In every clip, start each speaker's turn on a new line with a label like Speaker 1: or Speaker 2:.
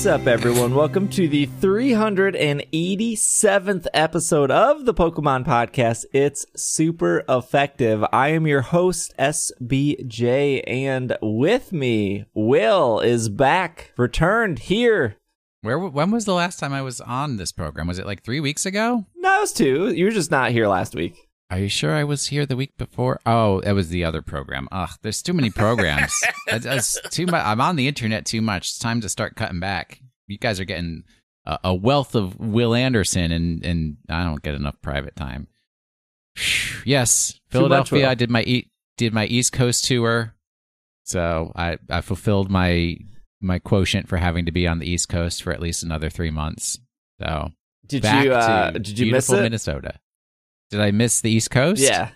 Speaker 1: What's up, everyone? Welcome to the 387th episode of the Pokemon Podcast. It's super effective. I am your host, SBJ, and with me, Will is back, returned here.
Speaker 2: Where? When was the last time I was on this program? Was it like three weeks ago?
Speaker 1: No, it was two. You were just not here last week.
Speaker 2: Are you sure I was here the week before? Oh, that was the other program. Ugh, there's too many programs. too much. I'm on the internet too much. It's time to start cutting back. You guys are getting a, a wealth of Will Anderson, and and I don't get enough private time. yes, Philadelphia. I did my e- did my East Coast tour, so I I fulfilled my my quotient for having to be on the East Coast for at least another three months. So
Speaker 1: Did you uh did you miss it?
Speaker 2: Minnesota. Did I miss the East Coast?
Speaker 1: Yeah.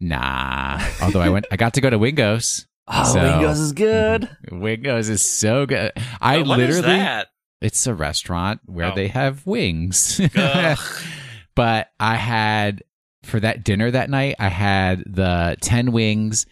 Speaker 2: Nah. Although I went, I got to go to Wingos.
Speaker 1: Oh,
Speaker 2: So-
Speaker 1: Wingos is good.
Speaker 2: Wingos is so good. I
Speaker 3: Oh, what is
Speaker 2: literally,
Speaker 3: that?
Speaker 2: it's a restaurant where
Speaker 3: Oh.
Speaker 2: they have wings. But I had for that dinner that night, I had the ten wings,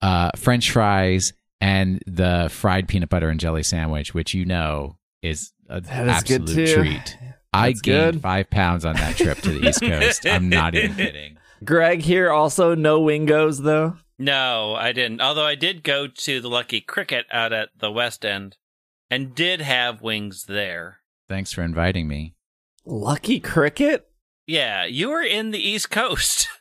Speaker 2: uh, French fries, and the fried peanut butter and jelly sandwich, which you know is an
Speaker 1: That is good
Speaker 2: absolute treat. I
Speaker 1: That's
Speaker 2: gained
Speaker 1: good.
Speaker 2: five pounds on that trip to the East Coast. I'm not even kidding.
Speaker 1: Greg here also no Wingos though.
Speaker 3: No, I didn't. Although I did go to the Lucky Cricket out at the West End and did have wings there.
Speaker 2: Thanks for inviting me.
Speaker 1: Lucky Cricket?
Speaker 3: Yeah, you were in the East Coast.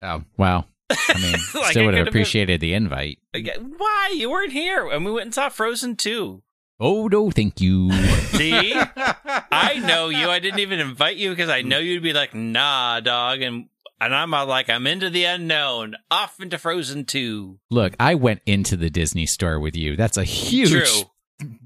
Speaker 2: Oh, well. I mean,
Speaker 3: Like,
Speaker 2: still would have
Speaker 3: could've
Speaker 2: appreciated the invite.
Speaker 3: Why? You weren't here. And we went and saw Frozen 2.
Speaker 2: Oh, no, thank you.
Speaker 3: See? I know you. I didn't even invite you because I know you'd be like, nah, dog. And and I'm like, I'm into the unknown. Off into Frozen 2.
Speaker 2: Look, I went into the Disney store with you. That's a huge
Speaker 3: True.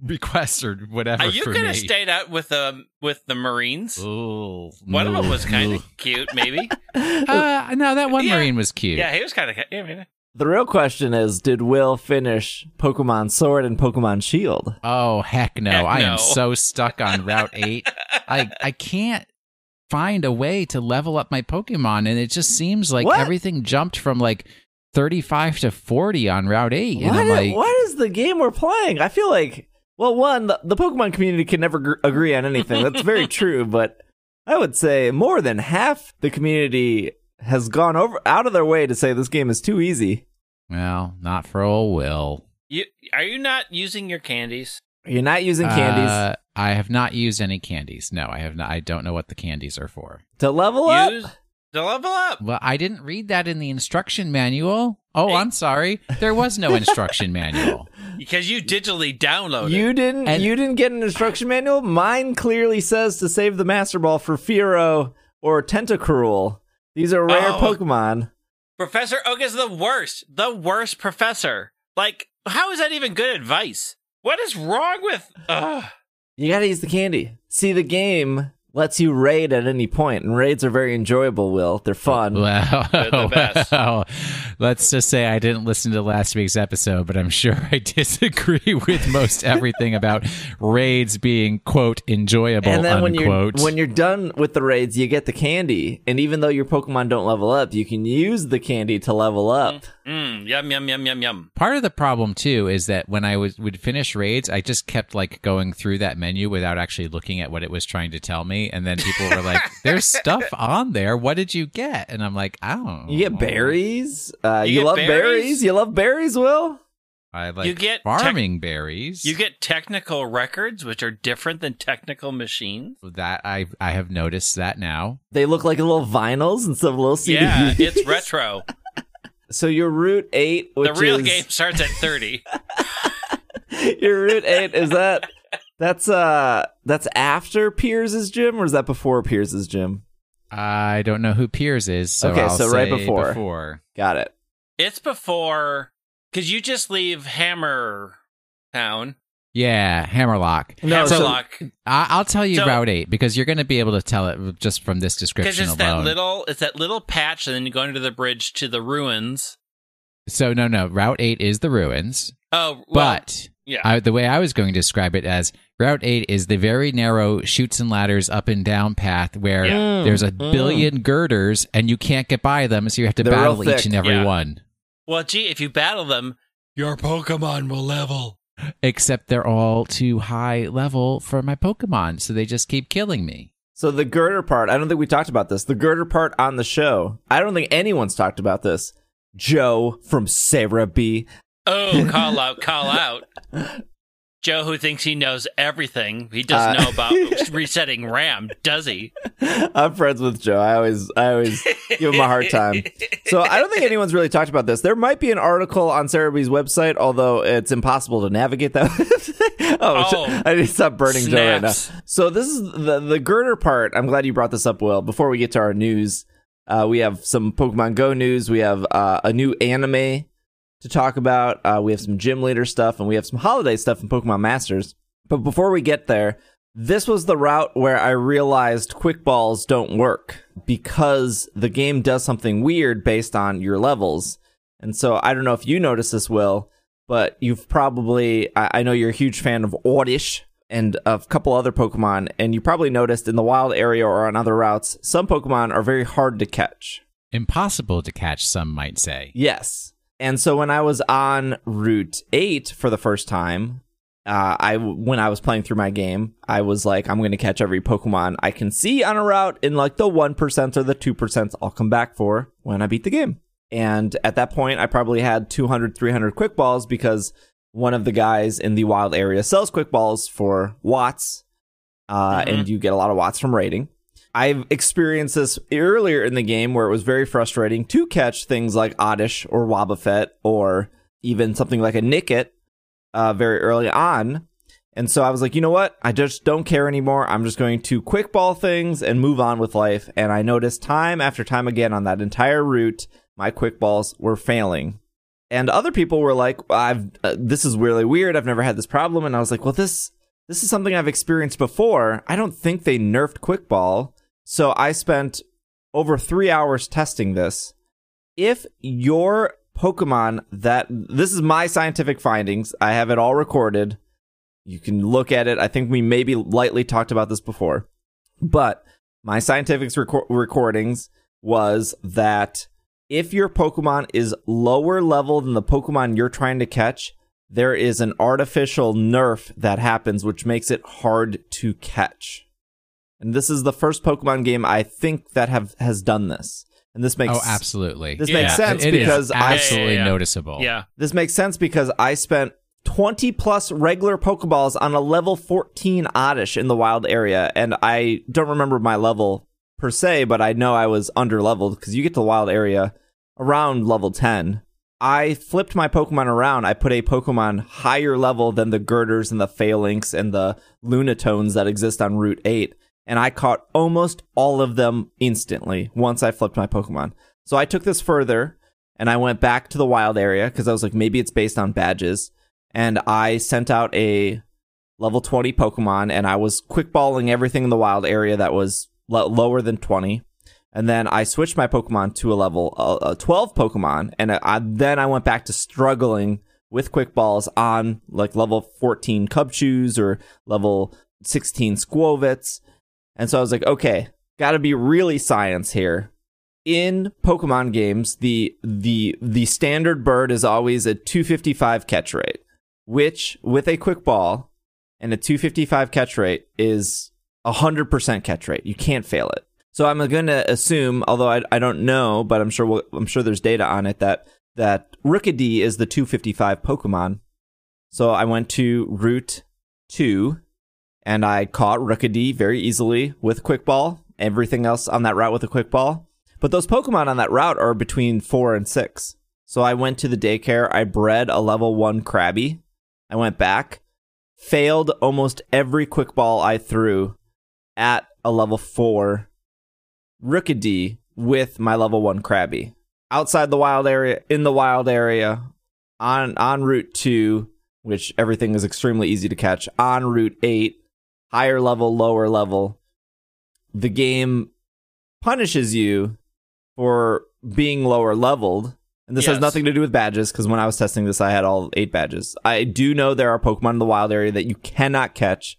Speaker 2: request or whatever
Speaker 3: Uh, you could have stayed out with um with the Marines.
Speaker 2: Oh,
Speaker 3: One of
Speaker 2: no,
Speaker 3: them was kind of cute, maybe.
Speaker 2: Uh, no, that one
Speaker 3: Yeah.
Speaker 2: Marine was cute.
Speaker 3: Yeah, he was kind of. Yeah, maybe.
Speaker 1: The real question is Did Will finish Pokemon Sword and Pokemon Shield?
Speaker 2: Oh heck no!
Speaker 3: Heck
Speaker 2: I am so stuck on Route Eight. I I can't find a way to level up my Pokemon, and it just seems like
Speaker 1: What?
Speaker 2: everything jumped from like thirty-five to forty on Route Eight, and
Speaker 1: What
Speaker 2: I'm
Speaker 1: is,
Speaker 2: like,
Speaker 1: what is the game we're playing? I feel like, well, one, the, the Pokemon community can never gr- agree on anything. That's very true, but I would say more than half the community has gone over out of their way to say this game is too easy.
Speaker 2: well, not for old Will.
Speaker 3: You are you not using your candies?
Speaker 1: You're not using candies
Speaker 2: Uh, I have not used any candies. No, I have not. I don't know what the candies are for.
Speaker 1: to level up.
Speaker 3: To level up.
Speaker 2: Well, I didn't read that in the instruction manual. Oh,
Speaker 3: Hey.
Speaker 2: I'm sorry. There was no instruction manual.
Speaker 3: Because you digitally download it.
Speaker 1: You didn't.
Speaker 2: And-
Speaker 1: you didn't get an instruction manual. Mine clearly says to save the Master Ball for Firo or Tentacruel. These are rare
Speaker 3: Oh.
Speaker 1: Pokemon.
Speaker 3: Professor Oak is the worst. The worst professor. Like, how is that even good advice? What is wrong with? Ugh.
Speaker 1: You gotta use the candy. See, the game lets you raid at any point, and raids are very enjoyable. Will they're fun?
Speaker 2: Well,
Speaker 3: They're the best.
Speaker 2: well, let's just say I didn't listen to last week's episode, but I'm sure I disagree with most everything about raids being quote enjoyable
Speaker 1: and then when you're when you're done with the raids, you get the candy, and even though your Pokemon don't level up, you can use the candy to level up.
Speaker 3: Mm. Mm, yum yum yum yum yum.
Speaker 2: Part of the problem too is that when I was would finish raids, I just kept like going through that menu without actually looking at what it was trying to tell me, and then people were like, "There's stuff on there. What did you get?" And I'm like, "I don't."
Speaker 1: You get berries. Uh,
Speaker 3: You
Speaker 1: you,
Speaker 3: get
Speaker 1: love berries?
Speaker 3: berries?
Speaker 1: You love berries, Will?
Speaker 2: I like
Speaker 3: You get tech-
Speaker 2: farming berries.
Speaker 3: You get technical records, which are different than technical machines.
Speaker 2: that I I have noticed that now.
Speaker 1: They look like little vinyls instead of little CDs.
Speaker 3: Yeah, it's retro.
Speaker 1: so your Route Eight, which
Speaker 3: the real
Speaker 1: is
Speaker 3: game starts at 30.
Speaker 1: your Route Eight, is that that's uh that's after Piers's gym or is that before Piers's gym?
Speaker 2: I don't know who Piers is, so
Speaker 1: Okay,
Speaker 2: I'll
Speaker 1: so right before.
Speaker 2: before.
Speaker 1: Got it.
Speaker 3: It's before, because you just leave Hammer Town.
Speaker 2: Yeah, Hammerlocke.
Speaker 1: No, so-
Speaker 3: Hammerlocke.
Speaker 2: I, I'll tell you
Speaker 3: So-
Speaker 2: Route Eight because you're going to be able to tell it just from this
Speaker 3: Because
Speaker 2: description
Speaker 3: it's
Speaker 2: alone.
Speaker 3: that little, it's that little patch, and then you go under the bridge to the ruins.
Speaker 2: so no, no, Route Eight is the ruins,
Speaker 3: Oh, well,
Speaker 2: but
Speaker 3: yeah.
Speaker 2: I, the way I was going to describe it as Route 8 is the very narrow shoots and ladders up and down path where
Speaker 3: Yeah.
Speaker 1: Mm,
Speaker 2: there's a
Speaker 1: mm.
Speaker 2: billion girders and you can't get by them, so you have to
Speaker 1: They're
Speaker 2: battle each and every
Speaker 3: Yeah.
Speaker 2: one.
Speaker 3: well, gee, if you battle them, your Pokemon will level.
Speaker 2: Except they're all too high level for my Pokemon, so they just keep killing me.
Speaker 1: So the girder part, I don't think we talked about this. The girder part on the show, I don't think anyone's talked about this. Joe from Serebii.
Speaker 3: Oh, call out, call out. Joe, who thinks he knows everything, he doesn't
Speaker 1: Uh,
Speaker 3: know about resetting RAM, does he?
Speaker 1: I'm friends with Joe. I always, I always give him a hard time. So I don't think anyone's really talked about this. There might be an article on Serebii's website, although it's impossible to navigate that. oh,
Speaker 3: Oh,
Speaker 1: I need to stop burning Joe right now. So this is the the girder part. I'm glad you brought this up, Will. Before we get to our news, uh, we have some Pokemon Go news. We have uh, a new anime to talk about. Uh, we have some gym leader stuff, and we have some holiday stuff in Pokemon Masters. But before we get there, this was the route where I realized quick balls don't work because the game does something weird based on your levels. And so I don't know if you noticed this, Will, but you've probably, I, I know you're a huge fan of Oddish and a couple other Pokemon, and you probably noticed in the wild area or on other routes, some Pokemon are very hard to catch.
Speaker 2: Impossible to catch, some might say.
Speaker 1: Yes. And so when I was on Route 8 for the first time, uh, I when I was playing through my game, I was like, I'm going to catch every Pokemon I can see on a route in like the 1% or the 2% I'll come back for when I beat the game. And at that point, I probably had 200, 300 quick balls because one of the guys in the wild area sells quick balls for watts, uh,
Speaker 3: Mhm.
Speaker 1: and you get a lot of watts from raiding. I've experienced this earlier in the game where it was very frustrating to catch things like Oddish or Wobbuffet or even something like a Nickit uh, very early on. And so I was like, you know what? I just don't care anymore. I'm just going to quick ball things and move on with life. And I noticed time after time again on that entire route, my quick balls were failing. And other people were like, "I've uh, this is really weird. I've never had this problem." And I was like, "Well, this this is something I've experienced before. I don't think they nerfed quick ball." So I spent over 3 hours testing this. If your Pokemon that this is my scientific findings, I have it all recorded. You can look at it. I think we maybe lightly talked about this before. But my scientific reco- recordings was that if your Pokemon is lower level than the Pokemon you're trying to catch, there is an artificial nerf that happens, which makes it hard to catch. And this is the first Pokemon game I think that have has done this. And this makes
Speaker 2: oh, absolutely.
Speaker 1: This
Speaker 3: Yeah.
Speaker 1: makes sense
Speaker 2: It is
Speaker 1: because I
Speaker 2: absolutely
Speaker 3: Yeah, yeah, yeah.
Speaker 2: noticeable.
Speaker 3: Yeah.
Speaker 1: this makes sense because I spent 20 plus regular Pokeballs on a level 14 Oddish in the wild area, and I don't remember my level per se, but I know I was under leveled because you get to the wild area around level 10. I flipped my Pokemon around. I put a Pokemon higher level than the Girders and the Falinks and the Lunatones that exist on Route 8, and I caught almost all of them instantly once I flipped my Pokemon. So I took this further and I went back to the wild area because I was like, maybe it's based on badges. And I sent out a level 20 Pokemon and I was quickballing everything in the wild area that was lo- lower than 20. And then I switched my Pokemon to a level uh, uh, 12 Pokemon. And I, then I went back to struggling with quick balls on like level 14 Cubchoos or level 16 Skwovets. And so I was like, okay, gotta be really science here in Pokemon games, the the the standard bird is always a 255 catch rate, which with a quick ball and a 255 catch rate is a hundred percent catch rate. You can't fail it. So I'm going to assume, although I, I don't know, but I'm sure we'll, I'm sure there's data on it that that Rookidee is the 255 Pokemon. So I went to Route Two, and I caught Rookidee very easily with quick ball. Everything else on that route with a quick ball. But those Pokemon on that route are between four and six. So I went to the daycare. I bred a level one Krabby. I went back, failed almost every quick ball I threw at a level four Rookidee with my level one Krabby. Outside the wild area, in the wild area, on on Route two, which everything is extremely easy to catch. On Route eight, higher level, lower level. The game punishes you for being lower leveled. And this has nothing to do with badges because when I was testing this, I had all eight badges. I do know there are Pokemon in the wild area that you cannot catch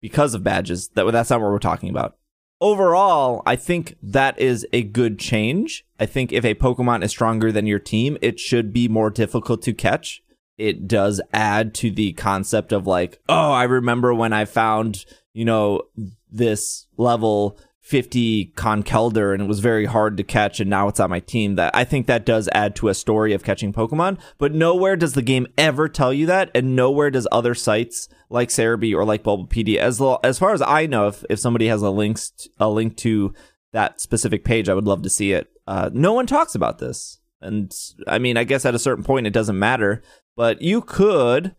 Speaker 1: because of badges. That that's not what we're talking about. Overall, I think that is a good change. I think if a Pokemon is stronger than your team, it should be more difficult to catch. It does add to the concept of like, oh, I remember when I found, you know, this level 50 Conkeldurr and it was very hard to catch and now it's on my team that I think that does add to a story of catching Pokemon but nowhere does the game ever tell you that and nowhere does other sites like Serebii or like Bulbapedia as lo- as far as I know if, if somebody has a links t- a link to that specific page I would love to see it. Uh, no one talks about this and I mean I guess at a certain point it doesn't matter but you could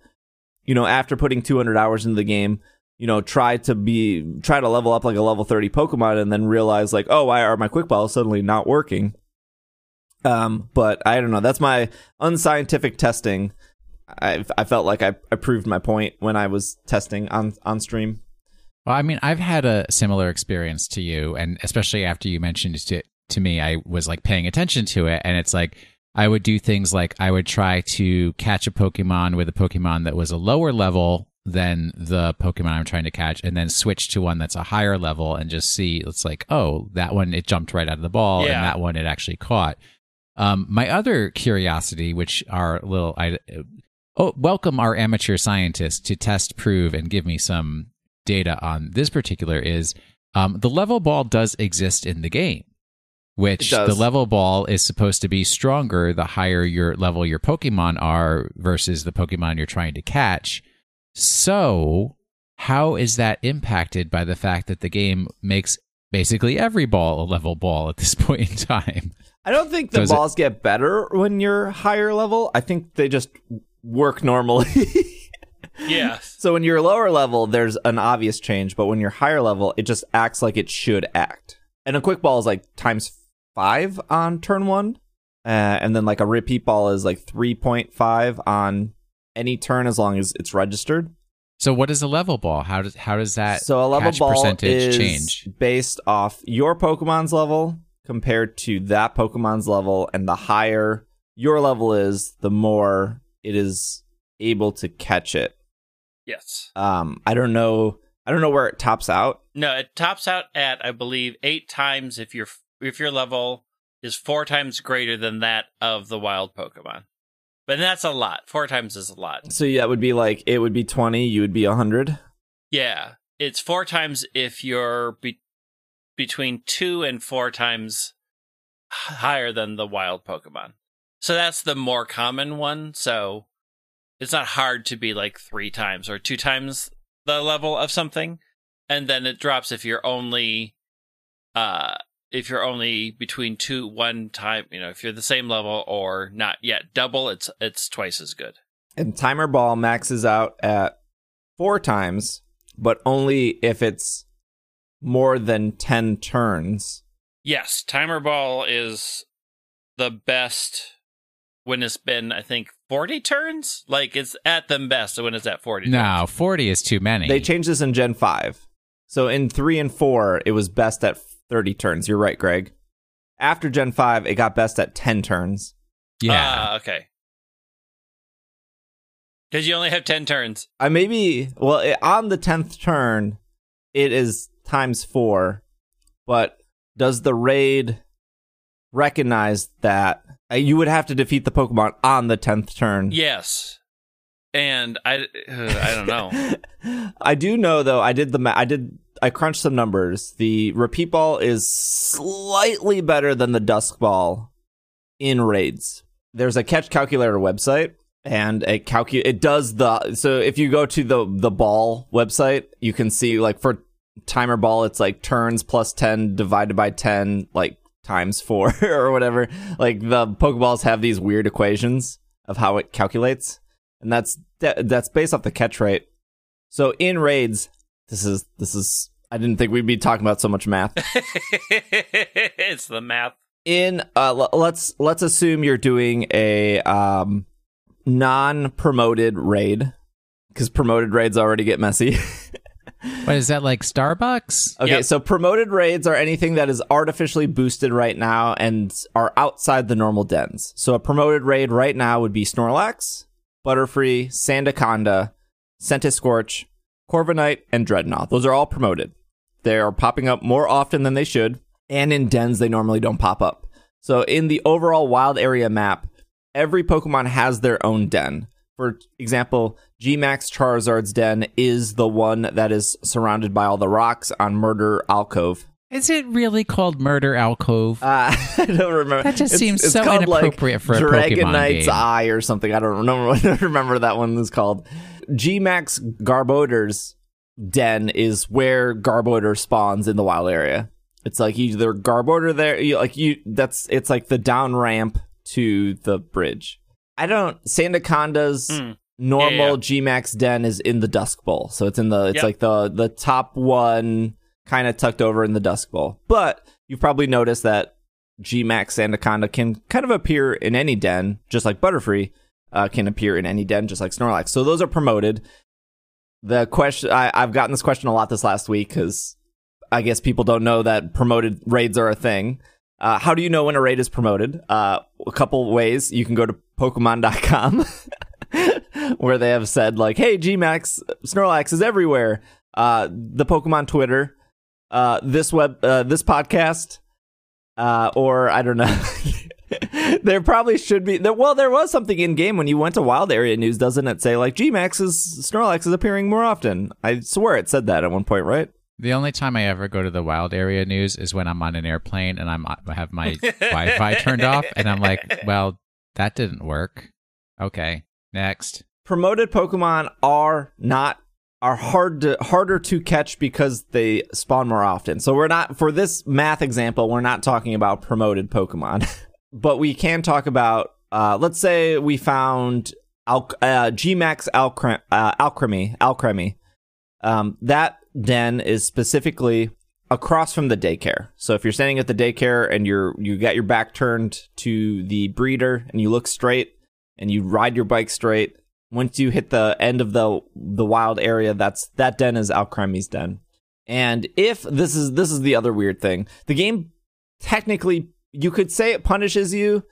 Speaker 1: you know after putting 200 hours into the game you know, try to be try to level up like a level 30 Pokemon and then realize like, oh, why are my quick balls suddenly not working? Um, but I don't know. That's my unscientific testing. I I felt like I, I proved my point when I was testing on on stream.
Speaker 2: Well, I mean, I've had a similar experience to you, and especially after you mentioned it to, me, I was like paying attention to it, and it's like I would do things like I would try to catch a Pokemon with a Pokemon that was a lower level than the Pokemon I'm trying to catch, and then switch to one that's a higher level and just see. It's like, oh, that one it jumped right out of the ball,
Speaker 3: Yeah.
Speaker 2: and that one it actually caught. Um, my other curiosity, which are little, I oh, welcome our amateur scientists to test, prove, and give me some data on this particular is um, the level ball does exist in the game, which the level ball is supposed to be stronger the higher your level your Pokemon are versus the Pokemon you're trying to catch. So, how is that impacted by the fact that the game makes basically every ball a level ball at this point in time?
Speaker 1: I don't think the
Speaker 2: Does it-
Speaker 1: balls get better when you're higher level. I think they just work normally.
Speaker 3: Yeah.
Speaker 1: so when you're lower level, there's an obvious change, but when you're higher level, it just acts like it should act. And a quick ball is like times five on turn one, uh, and then like a repeat ball is like three point five on any turn as long as it's registered.
Speaker 2: So, what is a level ball? How does how does that
Speaker 1: so a level
Speaker 2: catch
Speaker 1: ball
Speaker 2: percentage
Speaker 1: is
Speaker 2: change?
Speaker 1: based off your Pokemon's level compared to that Pokemon's level, and the higher your level is, the more it is able to catch it.
Speaker 3: Yes.
Speaker 1: Um, I don't know. I don't know where it tops out.
Speaker 3: No, it tops out at I believe eight times if your if your level is four times greater than that of the wild Pokemon. But that's a lot. Four times is a lot.
Speaker 1: So yeah, it would be like it would be twenty. You would be hundred.
Speaker 3: Yeah, it's four times if you're be- between two and four times higher than the wild Pokemon. So that's the more common one. So it's not hard to be like three times or two times the level of something, and then it drops if you're only, uh, if you're only between two one time. You know, if you're the same level or not yet double, it's it's twice as good.
Speaker 1: And timer ball maxes out at four times, but only if it's more than ten turns.
Speaker 3: Yes, timer ball is the best when it's been I think 40 turns. Like it's at the best when it's at 40.
Speaker 2: No,
Speaker 3: turns.
Speaker 2: forty is too many.
Speaker 1: They changed this in Gen 5. So in 3 and 4, it was best at 30 turns. You're right, Greg. After Gen 5, it got best at 10 turns.
Speaker 2: yeah,
Speaker 3: Ah, okay. Because you only have 10 turns.
Speaker 1: I maybe, well, it, on the 10th turn, it is times 4. But does the raid recognize that uh, you would have to defeat the Pokemon on the 10th turn?
Speaker 3: Yes. And I uh, I don't know.
Speaker 1: I do know though. I did the ma- I did I crunched some numbers. The repeat ball is slightly better than the dusk ball in raids. There's a catch calculator website and it calcu it does the so if you go to the the ball website, you can see like for timer ball it's like turns plus 10 divided by 10 like times 4 or whatever. Like the pokeballs have these weird equations of how it calculates and that's that's based off the catch rate. So in raids, this is this is I didn't think we'd be talking about so much math.
Speaker 3: it's the math.
Speaker 1: In uh, l- let's let's assume you're doing a um, non-promoted raid because promoted raids already get messy.
Speaker 2: what is that like Starbucks?
Speaker 1: Okay,
Speaker 3: Yep.
Speaker 1: so promoted raids are anything that is artificially boosted right now and are outside the normal dens. So a promoted raid right now would be Snorlax, Butterfree, Sandaconda, Centiskorch, Corviknight, and Drednaw. Those are all promoted. They are popping up more often than they should, and in dens they normally don't pop up. So in the overall wild area map, every Pokemon has their own den. For example, Gmax Charizard's den is the one that is surrounded by all the rocks on Murder Alcove.
Speaker 2: Is it really called Murder Alcove?
Speaker 1: Uh, I don't remember.
Speaker 2: That just
Speaker 1: It's-
Speaker 2: seems
Speaker 1: it's
Speaker 2: so
Speaker 1: called, like,
Speaker 2: inappropriate for a
Speaker 1: Dragon
Speaker 2: Pokemon
Speaker 1: Knight's
Speaker 2: game.
Speaker 1: Eye or something. I don't remember. I don't remember that one is called. Gmax Garbodor's den is where Garbodor spawns in the wild area. It's like either Garbodor there, you, like you. That's it's like the down ramp to the bridge. I don't. Sandaconda's
Speaker 3: Hmm.
Speaker 1: normal
Speaker 3: Yeah, yeah.
Speaker 1: Gmax den is in the Dusk Bowl, so it's in the it's
Speaker 3: Yep.
Speaker 1: like the the top one, kind of tucked over in the Dusk Bowl. But you've probably noticed that G Max Sandaconda can kind of appear in any den, just like Butterfree uh, can appear in any den, just like Snorlax. So those are promoted. The question I, I've gotten this question a lot this last week because I guess people don't know that promoted raids are a thing. Uh, how do you know when a raid is promoted? Uh, a couple ways. You can go to Pokemon.com where they have said like, "Hey, Gmax Snorlax is everywhere." Uh, the Pokemon Twitter, uh, this web, uh, this podcast, or I don't know. there probably should be. There, well, there was something in game when you went to Wild Area News, doesn't it? Say like Gmax is Snorlax is appearing more often. I swear it said that at one point, right?
Speaker 2: The only time I ever go to the wild area news is when I'm on an airplane and I'm I have my Wi-Fi turned off, and I'm like, well, that didn't work. Okay, next.
Speaker 1: promoted Pokemon are not are hard to harder to catch because they spawn more often. So we're not for this math example, we're not talking about promoted Pokemon, but we can talk about. Uh, let's say we found Al- uh, Gmax Alcrem- uh, Alchemy. Alchemy. Um, that den is specifically across from the daycare. So if you're standing at the daycare and you're you got your back turned to the breeder and you look straight and you ride your bike straight, once you hit the end of the the wild area, that's that den is Alcremie's den. And if this is this is the other weird thing, the game technically you could say it punishes you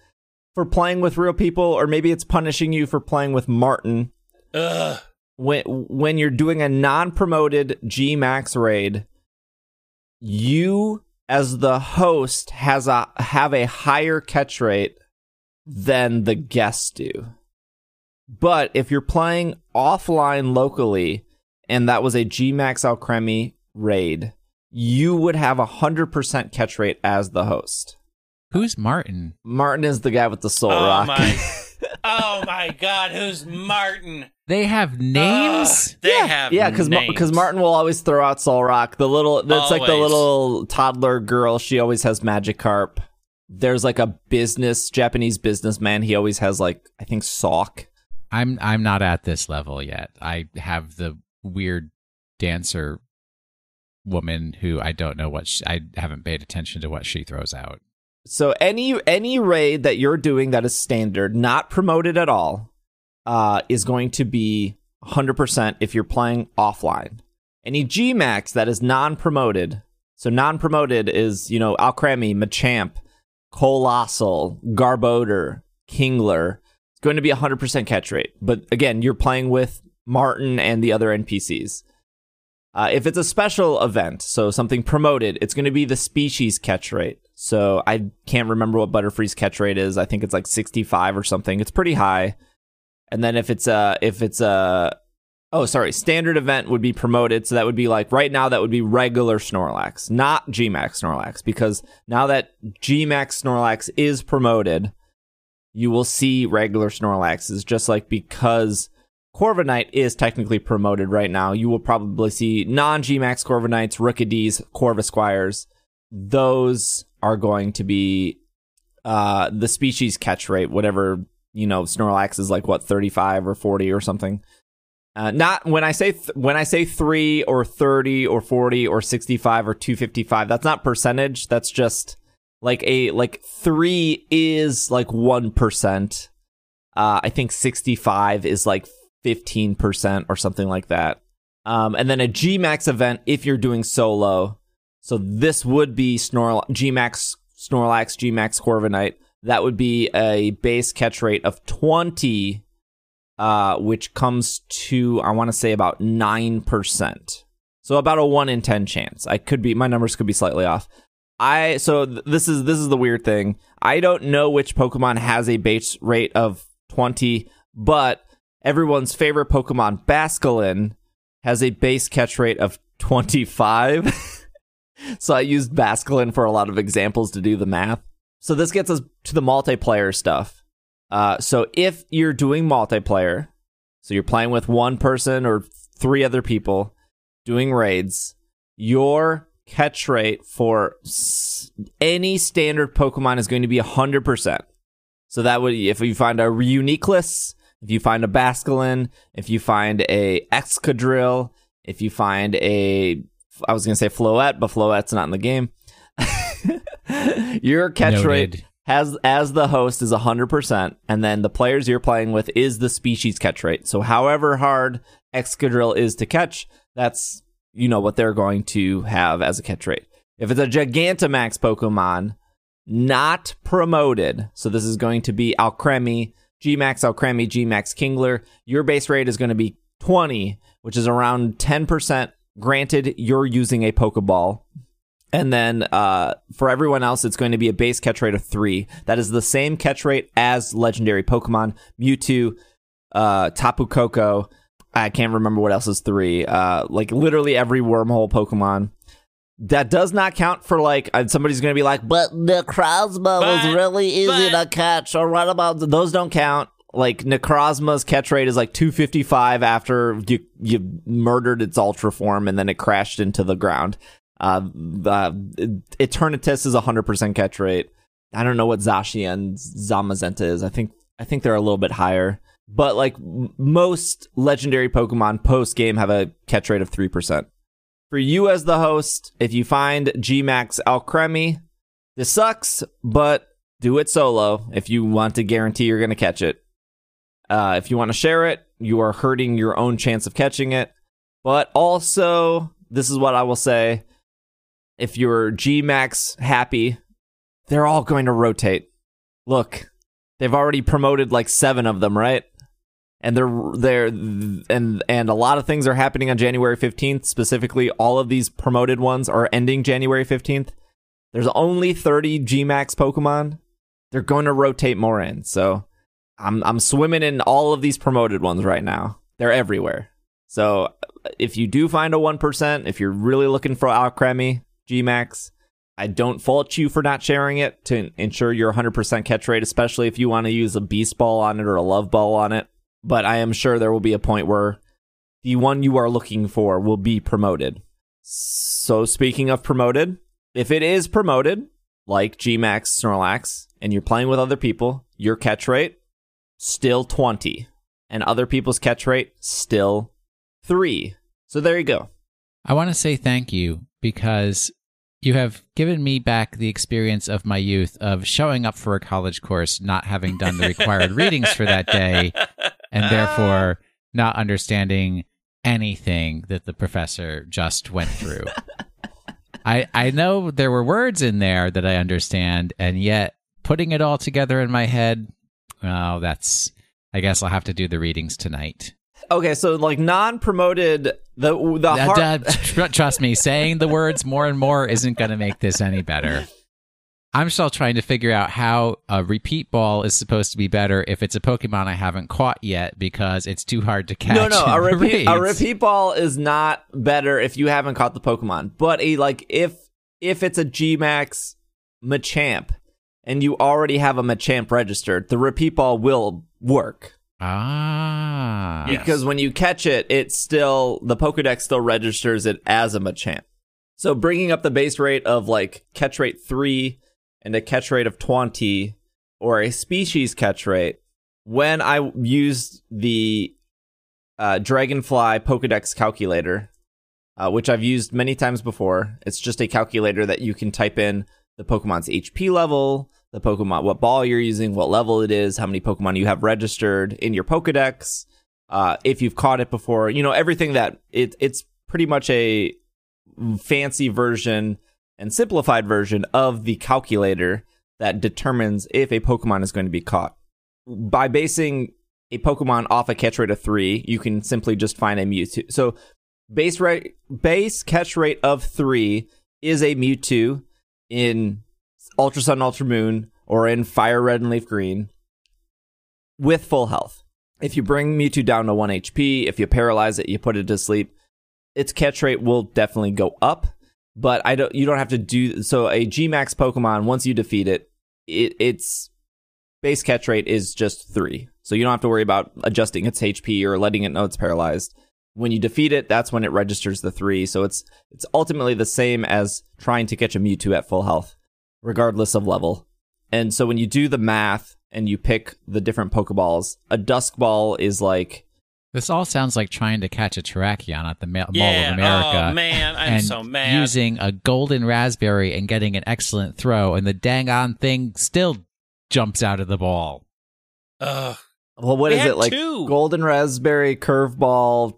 Speaker 1: for playing with real people, or maybe it's punishing you for playing with Martin
Speaker 3: Ugh.
Speaker 1: when when you're doing a non-promoted G Max raid, you as the host has a have a higher catch rate than the guests do. But if you're playing offline locally and that was a G Max Alcremie raid, you would have a hundred percent catch rate as the host.
Speaker 2: Who's Martin?
Speaker 1: Martin is the guy with the soul
Speaker 3: Oh
Speaker 1: rock.
Speaker 3: my! Oh my God! Who's Martin?
Speaker 2: They have names.
Speaker 3: Ugh, they have
Speaker 1: yeah, because
Speaker 3: names.
Speaker 1: because Martin will always throw out Solrock. The little that's like the little toddler girl. She always has Magikarp. There's like a business Japanese businessman. He always has like I think Sock.
Speaker 2: I'm I'm not at this level yet. I have the weird dancer woman who I don't know what she, I haven't paid attention to what she throws out.
Speaker 1: So any any raid that you're doing that is standard, not promoted at all, uh, is going to be 100% if you're playing offline. Any Gmax that is non-promoted, so non-promoted is you know Alcremie, Machamp, Coalossal, Garbodor, Kingler. It's going to be 100% catch rate. But again, you're playing with Martin and the other NPCs. Uh, if it's a special event, so something promoted, it's going to be the species catch rate. So I can't remember what Butterfree's catch rate is. I think it's like 65 or something. It's pretty high. And then if it's a if it's a oh sorry, standard event would be promoted. So that would be like right now that would be regular Snorlax, not Gmax Snorlax, because now that Gmax Snorlax is promoted, you will see regular Snorlaxes just like because Corviknight is technically promoted right now. You will probably see non Gmax Corviknights, Rookidees, Corvisquires. Those are going to be uh, the species catch rate, whatever, you know, Snorlax is like what, 35 or 40 or something. Uh, not when I say th- when I say three or thirty or forty or sixty five or two fifty five. That's not percentage. That's just like a like three is like one percent. Uh, I think sixty five is like fifteen percent or something like that. Um, and then a Gmax event if you're doing solo. So this would be Snorl Gmax Snorlax Gmax Corviknight. That would be a base catch rate of twenty uh, which comes to I want to say about nine percent. So about a one in ten chance. I could be my numbers could be slightly off. I so th- this is this is the weird thing. I don't know which Pokemon has a base rate of twenty, but everyone's favorite Pokemon, Basculin, has a base catch rate of 25. so I used Basculin for a lot of examples to do the math. So this gets us to the multiplayer stuff. Uh, so if you're doing multiplayer, so you're playing with one person or three other people doing raids, your catch rate for any standard Pokemon is going to be 100%. So that would, if you find a Uniqueless, if you find a Basculin, if you find a Excadrill, if you find a, I was going to say Floette, but Floette's not in the game. your catch
Speaker 2: Noted.
Speaker 1: rate has as the host is 100% and then the players you're playing with is the species catch rate so however hard excadrill is to catch that's you know what they're going to have as a catch rate if it's a gigantamax pokemon not promoted so this is going to be alcremie gmax alcremie gmax kingler your base rate is going to be 20 which is around 10% granted you're using a pokeball and then uh, for everyone else, it's going to be a base catch rate of three. That is the same catch rate as legendary Pokemon Mewtwo, uh, Tapu Koko. I can't remember what else is three. Uh, like literally every wormhole Pokemon. That does not count for like uh, somebody's going to be like, but Necrozma was
Speaker 3: But-
Speaker 1: really easy
Speaker 3: but-
Speaker 1: to catch. Or what about those? Don't count. Like Necrozma's catch rate is like 255 after you you murdered its ultra form and then it crashed into the ground. Uh, uh, Eternatus is a hundred percent catch rate. I don't know what Zashi and Zamazenta is. I think I think they're a little bit higher. But like most legendary Pokemon post game have a catch rate of three percent. For you as the host, if you find Gmax Alcremie, this sucks, but do it solo if you want to guarantee you're going to catch it. Uh, if you want to share it, you are hurting your own chance of catching it. But also, this is what I will say if you're Gmax happy, they're all going to rotate. Look, they've already promoted like seven of them, right? And they're they're and and a lot of things are happening on January 15th. Specifically, all of these promoted ones are ending January 15th. There's only 30 Gmax Pokemon. They're going to rotate more in. So I'm I'm swimming in all of these promoted ones right now. They're everywhere. So if you do find a one percent, if you're really looking for Alcremie Gmax, I don't fault you for not sharing it to ensure your 100% catch rate, especially if you want to use a beast ball on it or a love ball on it. But I am sure there will be a point where the one you are looking for will be promoted. So speaking of promoted, if it is promoted, like Gmax Snorlax, and you're playing with other people, your catch rate still 20, and other people's catch rate still 3. So there you go.
Speaker 2: I want to say thank you because you have given me back the experience of my youth of showing up for a college course, not having done the required readings for that day, and ah. therefore not understanding anything that the professor just went through. I I know there were words in there that I understand, and yet putting it all together in my head, oh, that's. I guess I'll have to do the readings tonight.
Speaker 1: Okay, so like non-promoted the the hard-
Speaker 2: uh, tr- trust me, saying the words more and more isn't going to make this any better. I'm still trying to figure out how a repeat ball is supposed to be better if it's a Pokemon I haven't caught yet because it's too hard to catch.
Speaker 1: No, no, a repeat a repeat ball is not better if you haven't caught the Pokemon. But a like if if it's a Gmax Machamp and you already have a Machamp registered, the repeat ball will work.
Speaker 2: Ah,
Speaker 3: Yes.
Speaker 1: Because when you catch it, it still the Pokedex still registers it as a Machamp. So bringing up the base rate of like catch rate 3 and a catch rate of 20 or a species catch rate when I used the uh, Dragonfly Pokedex calculator, uh, which I've used many times before. It's just a calculator that you can type in the Pokemon's HP level, the Pokemon, what ball you're using, what level it is, how many Pokemon you have registered in your Pokedex, uh, if you've caught it before, you know, everything that it, it's pretty much a fancy version and simplified version of the calculator that determines if a Pokemon is going to be caught. By basing a Pokemon off a catch rate of three, you can simply just find a Mewtwo. So base rate, base catch rate of three is a Mewtwo in Ultra Sun, Ultra Moon, or in Fire Red and Leaf Green with full health. If you bring Mewtwo down to 1 HP, if you paralyze it, you put it to sleep, its catch rate will definitely go up. But I don't you don't have to do so a Gmax Pokemon once you defeat it, it its base catch rate is just 3. So you don't have to worry about adjusting its HP or letting it know it's paralyzed. When you defeat it, that's when it registers the 3. So it's it's ultimately the same as trying to catch a Mewtwo at full health regardless of level. And so when you do the math and you pick the different Pokeballs, a Dusk Ball is like
Speaker 2: This all sounds like trying to catch a Terrakion at the Ma- Mall of oh, America.
Speaker 3: Oh man, I'm
Speaker 2: and
Speaker 3: so mad.
Speaker 2: using a golden raspberry and getting an excellent throw, and the dang on thing still jumps out of the ball.
Speaker 3: Ugh.
Speaker 1: well, what
Speaker 3: We
Speaker 1: is
Speaker 3: had
Speaker 1: it like?
Speaker 3: two.
Speaker 1: Golden Raspberry Curveball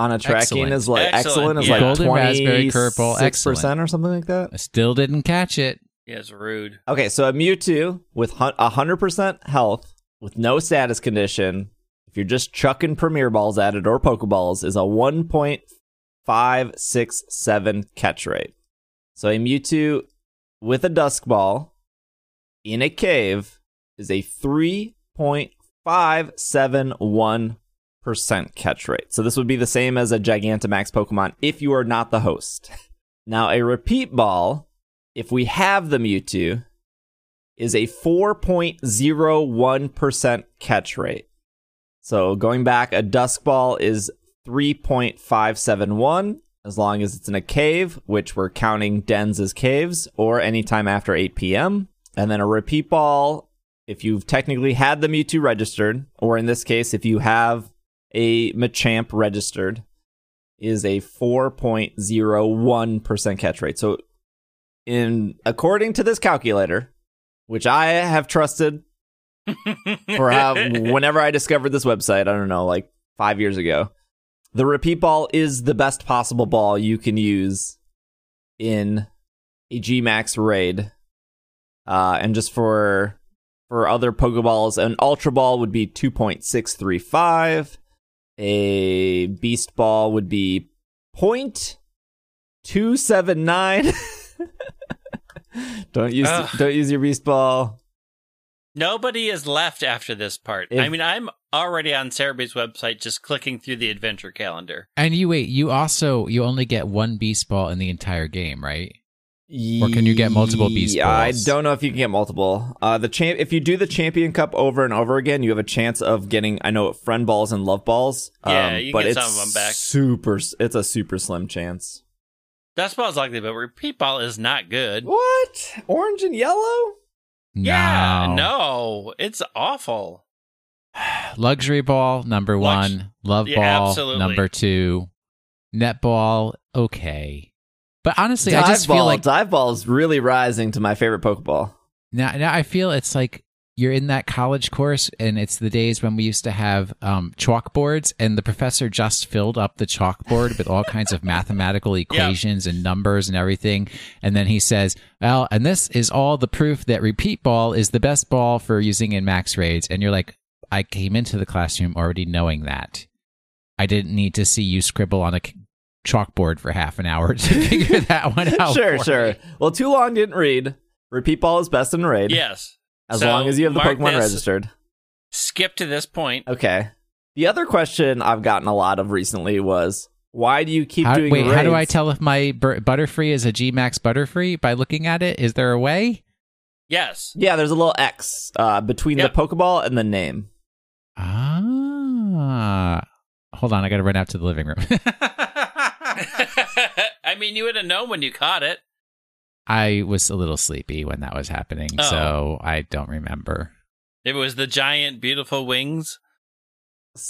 Speaker 1: on a tracking
Speaker 2: Excellent.
Speaker 1: is like
Speaker 3: Excellent,
Speaker 1: excellent, is
Speaker 3: yeah.
Speaker 1: like
Speaker 2: Golden
Speaker 1: twenty
Speaker 2: Raspberry Curveball,
Speaker 1: six
Speaker 2: excellent.
Speaker 1: percent or something like that.
Speaker 2: I still didn't catch it.
Speaker 3: Yeah, it's rude.
Speaker 1: Okay, so a Mewtwo with hundred percent health with no status condition, if you're just chucking Premier Balls at it or Pokeballs, is a one point five six seven catch rate. So a Mewtwo with a Dusk Ball in a cave is a three point five seven one percent catch rate. So this would be the same as a Gigantamax Pokemon if you are not the host. Now a repeat ball if we have the Mewtwo, is a 4.01% catch rate. So going back, a Dusk Ball is 3.571 as long as it's in a cave, which we're counting dens as caves, or anytime after 8 p.m. And then a repeat ball, if you've technically had the Mewtwo registered, or in this case, if you have a Machamp registered is a 4.01% catch rate. So in according to this calculator, which I have trusted for how whenever I discovered this website, I don't know, like 5 years ago, the repeat ball is the best possible ball you can use in a Gmax raid. Uh, and just for for other Pokeballs, an Ultra Ball would be 2.635. A Beast Ball would be point two seven nine. don't use
Speaker 3: Ugh.
Speaker 1: don't use your Beast Ball.
Speaker 3: Nobody is left after this part.
Speaker 1: If-
Speaker 3: I mean, I'm already on Serebii's website just clicking through the adventure calendar.
Speaker 2: And you wait, you also you only get one beast ball in the entire game, right? Or can you get multiple Beast
Speaker 1: Yeah, I don't know if you can get multiple. Uh, the champ, if you do the Champion Cup over and over again, you have a chance of getting. I know friend balls and love balls.
Speaker 3: Yeah,
Speaker 1: um,
Speaker 3: you
Speaker 1: but
Speaker 3: get
Speaker 1: it's
Speaker 3: some of 'em back.
Speaker 1: Super, it's a super slim chance.
Speaker 3: That's ball's likely, but repeat ball is not good.
Speaker 1: What? Orange and yellow?
Speaker 3: Yeah,
Speaker 2: No.
Speaker 3: no, it's awful.
Speaker 2: Luxury ball number
Speaker 3: Lux-
Speaker 2: one, love
Speaker 3: Yeah,
Speaker 2: ball
Speaker 3: absolutely.
Speaker 2: number two, net ball okay. But honestly,
Speaker 1: dive
Speaker 2: I just
Speaker 1: ball.
Speaker 2: feel like
Speaker 1: dive ball is really rising to my favorite Pokeball.
Speaker 2: now, now I feel it's like you're in that college course, and it's the days when we used to have um, chalkboards, and the professor just filled up the chalkboard with all kinds of mathematical equations and numbers and everything, and then he says, "Well, and this is all the proof that repeat ball is the best ball for using in max raids," and you're like, "I came into the classroom already knowing that. I didn't need to see you scribble on a." c- Chalkboard for half an hour to figure that one out.
Speaker 1: sure, sure.
Speaker 2: me.
Speaker 1: Well, too long didn't read. Repeat ball is best in raid.
Speaker 3: Yes.
Speaker 1: As
Speaker 3: So,
Speaker 1: long as you have the
Speaker 3: mark
Speaker 1: Pokemon
Speaker 3: this.
Speaker 1: registered.
Speaker 3: Skip to this point.
Speaker 1: Okay. The other question I've gotten a lot of recently was why do you keep
Speaker 2: How,
Speaker 1: doing
Speaker 2: wait, how do I tell if my bur- Butterfree is a Gmax Butterfree by looking at it? Is there a way?
Speaker 3: Yes.
Speaker 1: Yeah, there's a little X uh, between
Speaker 3: Yep.
Speaker 1: the Pokeball and the name.
Speaker 2: Ah, hold on, I got to run out to the living room.
Speaker 3: I mean, you would have known when you caught it.
Speaker 2: I was a little sleepy when that was happening,
Speaker 3: Oh.
Speaker 2: so I don't remember.
Speaker 3: It was the giant, beautiful wings.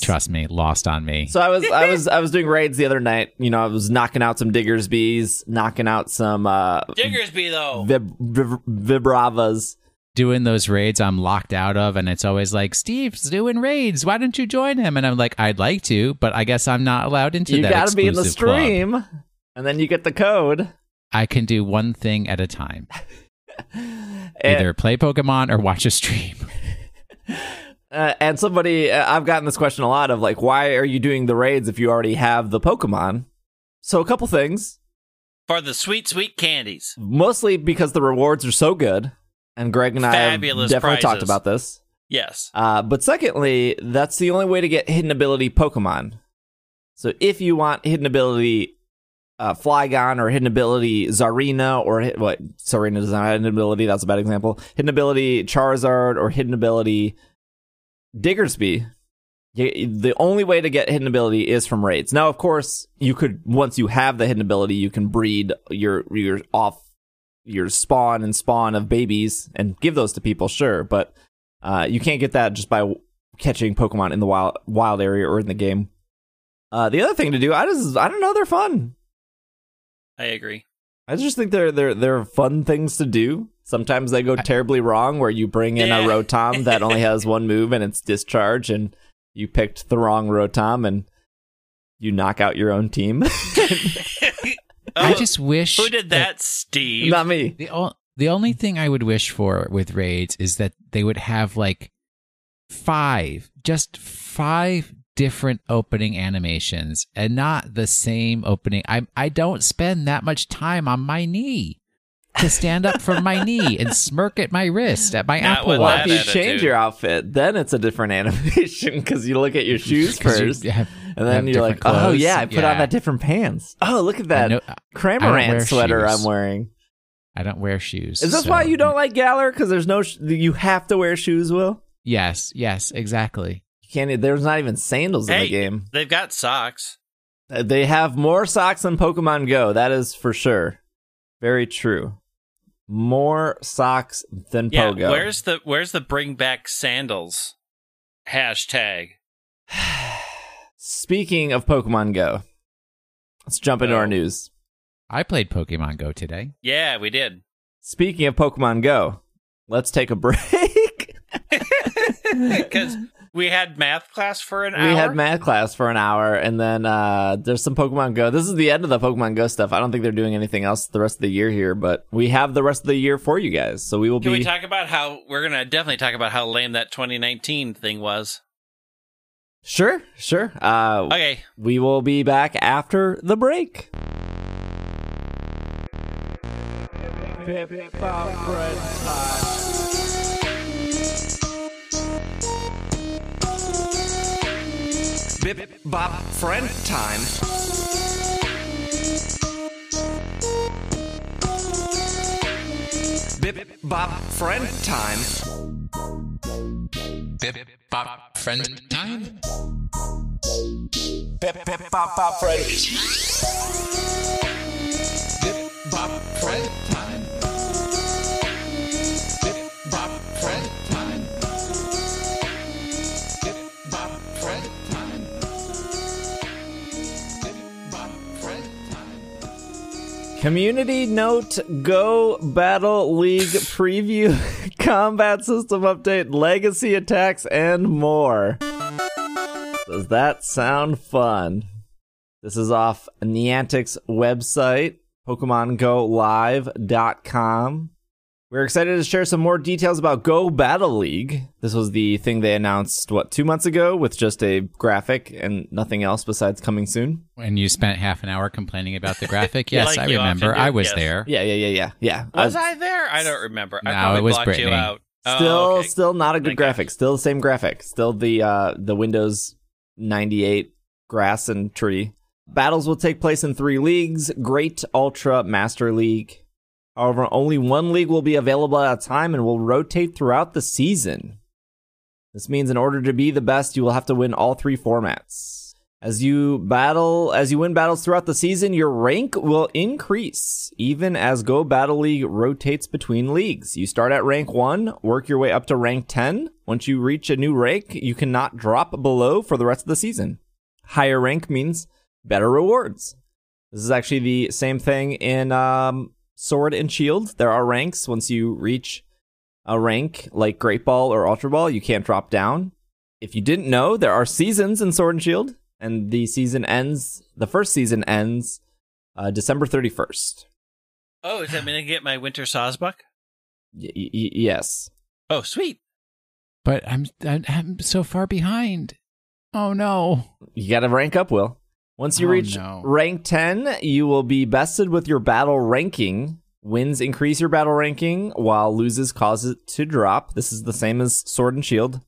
Speaker 2: Trust me, lost on me.
Speaker 1: So I was I was I was doing raids the other night. You know, I was knocking out some Diggersbys, knocking out some uh,
Speaker 3: Diggersby, though.
Speaker 1: vib- vib- Vibravas.
Speaker 2: Doing those raids I'm locked out of, and it's always like, Steve's doing raids. Why don't you join him? And I'm like, I'd like to, but I guess I'm not allowed into
Speaker 1: You
Speaker 2: that.
Speaker 1: got to be in the
Speaker 2: exclusive club.
Speaker 1: stream, and then you get the code.
Speaker 2: I can do one thing at a time.
Speaker 1: And-
Speaker 2: Either play Pokemon or watch a stream.
Speaker 1: Uh, and somebody, uh, I've gotten this question a lot of like, why are you doing the raids if you already have the Pokemon? So a couple things.
Speaker 3: For the sweet, sweet candies.
Speaker 1: Mostly because the rewards are so good, and Greg and I have
Speaker 3: Fabulous
Speaker 1: definitely talked about this.
Speaker 3: Yes.
Speaker 1: Uh, but secondly, that's the only way to get hidden ability Pokemon. So if you want hidden ability uh, Flygon or hidden ability Zarina or what Zarina does not have hidden ability. That's a bad example. Hidden ability Charizard or hidden ability Diggersby. You, the only way to get hidden ability is from raids. Now, of course, you could once you have the hidden ability, you can breed your your off your spawn and spawn of babies and give those to people. Sure, but uh, you can't get that just by catching Pokemon in the wild wild area or in the game. Uh, the other thing to do, I just I don't know, they're fun.
Speaker 3: I agree.
Speaker 1: I just think they're they're they're fun things to do. Sometimes they go terribly wrong, where you bring in
Speaker 3: Yeah.
Speaker 1: a Rotom that only has one move and it's discharge, and you picked the wrong Rotom, and you knock out your own team.
Speaker 2: I
Speaker 3: Oh,
Speaker 2: just wish
Speaker 3: Who did that, Steve?
Speaker 1: Not me.
Speaker 2: The, o- the only thing I would wish for with raids is that they would have like five, just five different opening animations and not the same opening. I I don't spend that much time on my knee to stand up from my knee and smirk at my wrist at my
Speaker 3: Not
Speaker 2: Apple
Speaker 3: with
Speaker 1: Well,
Speaker 2: Watch.
Speaker 1: if you
Speaker 3: attitude.
Speaker 1: change your outfit, then it's a different animation because you look at your shoes
Speaker 2: 'Cause you
Speaker 1: first,
Speaker 2: have-
Speaker 1: and then you're like,
Speaker 2: different
Speaker 1: "Oh yeah, I put on that different pants. Oh, look at that
Speaker 2: know-
Speaker 1: Cramorant sweater
Speaker 2: shoes.
Speaker 1: I'm wearing."
Speaker 2: I don't wear shoes.
Speaker 1: Is this
Speaker 2: so-
Speaker 1: why you don't like Galar? Because there's no, sh- you have to wear shoes. Will
Speaker 2: Yes, yes, exactly.
Speaker 1: you can't? There's not even sandals in the game.
Speaker 3: They've got socks.
Speaker 1: Uh, They have more socks than Pokemon Go. That is for sure. Very true. More socks than
Speaker 3: Yeah.
Speaker 1: Pogo.
Speaker 3: Where's the Where's the bring back sandals hashtag?
Speaker 1: Speaking of Pokemon Go, let's jump into
Speaker 3: Oh.
Speaker 1: our news.
Speaker 2: I played Pokemon Go today.
Speaker 3: Yeah, we did.
Speaker 1: Speaking of Pokemon Go, let's take a break.
Speaker 3: Because we had math class for an
Speaker 1: we
Speaker 3: hour.
Speaker 1: had math class for an hour, and then uh, there's some Pokemon Go. This is the end of the Pokemon Go stuff. I don't think they're doing anything else the rest of the year here, but we have the rest of the year for you guys. So we will
Speaker 3: Can
Speaker 1: be.
Speaker 3: we talk about how we're gonna definitely talk about how lame that 2019 thing was?
Speaker 1: Sure, sure. Uh,
Speaker 3: Okay,
Speaker 1: We will be back after the break. Bip bop friend time. Bip bop friend time.
Speaker 2: Bip bop friend time.
Speaker 1: Bip bip bop bop friend. Community note Go Battle League preview, combat system update, legacy attacks, and more. Does that sound fun? This is off Niantic's website, PokemonGoLive.com. We're excited to share some more details about Go Battle League. This was the thing they announced, what, two months ago with just a graphic and nothing else besides coming soon?
Speaker 2: And you spent half an hour complaining about the graphic, yes,
Speaker 3: Like
Speaker 2: I remember. I was
Speaker 3: yes.
Speaker 2: there.
Speaker 1: Yeah, yeah, yeah, yeah, yeah.
Speaker 3: was
Speaker 1: Uh,
Speaker 3: I there? I don't remember. I probably
Speaker 2: it was
Speaker 3: blocked you
Speaker 2: Brittany.
Speaker 3: out. Oh,
Speaker 1: Still,
Speaker 3: okay.
Speaker 1: still not a good
Speaker 3: Okay.
Speaker 1: graphic. Still the same graphic. Still the uh, the Windows 98 grass and tree. Battles will take place in three leagues: Great, Ultra, Master League. However, only one league will be available at a time and will rotate throughout the season. This means in order to be the best, you will have to win all three formats. As you battle, as you win battles throughout the season, your rank will increase, even as Go Battle League rotates between leagues. You start at rank 1, work your way up to rank 10. Once you reach a new rank, you cannot drop below for the rest of the season. Higher rank means better rewards. This is actually the same thing in um, Sword and Shield. There are ranks. Once you reach a rank like Great Ball or Ultra Ball, you can't drop down. If you didn't know, there are seasons in Sword and Shield, and the season ends. The first season ends uh, December thirty first.
Speaker 3: Oh, does that mean I get my winter sawsbuck?
Speaker 1: Y- y- y- yes.
Speaker 3: Oh, sweet.
Speaker 2: But I'm, I'm I'm so far behind. Oh no.
Speaker 1: You got to rank up, Will. Once you
Speaker 2: Oh,
Speaker 1: reach
Speaker 2: no.
Speaker 1: rank 10, you will be bested with your battle ranking. Wins increase your battle ranking, while loses cause it to drop. This is the same as Sword and Shield.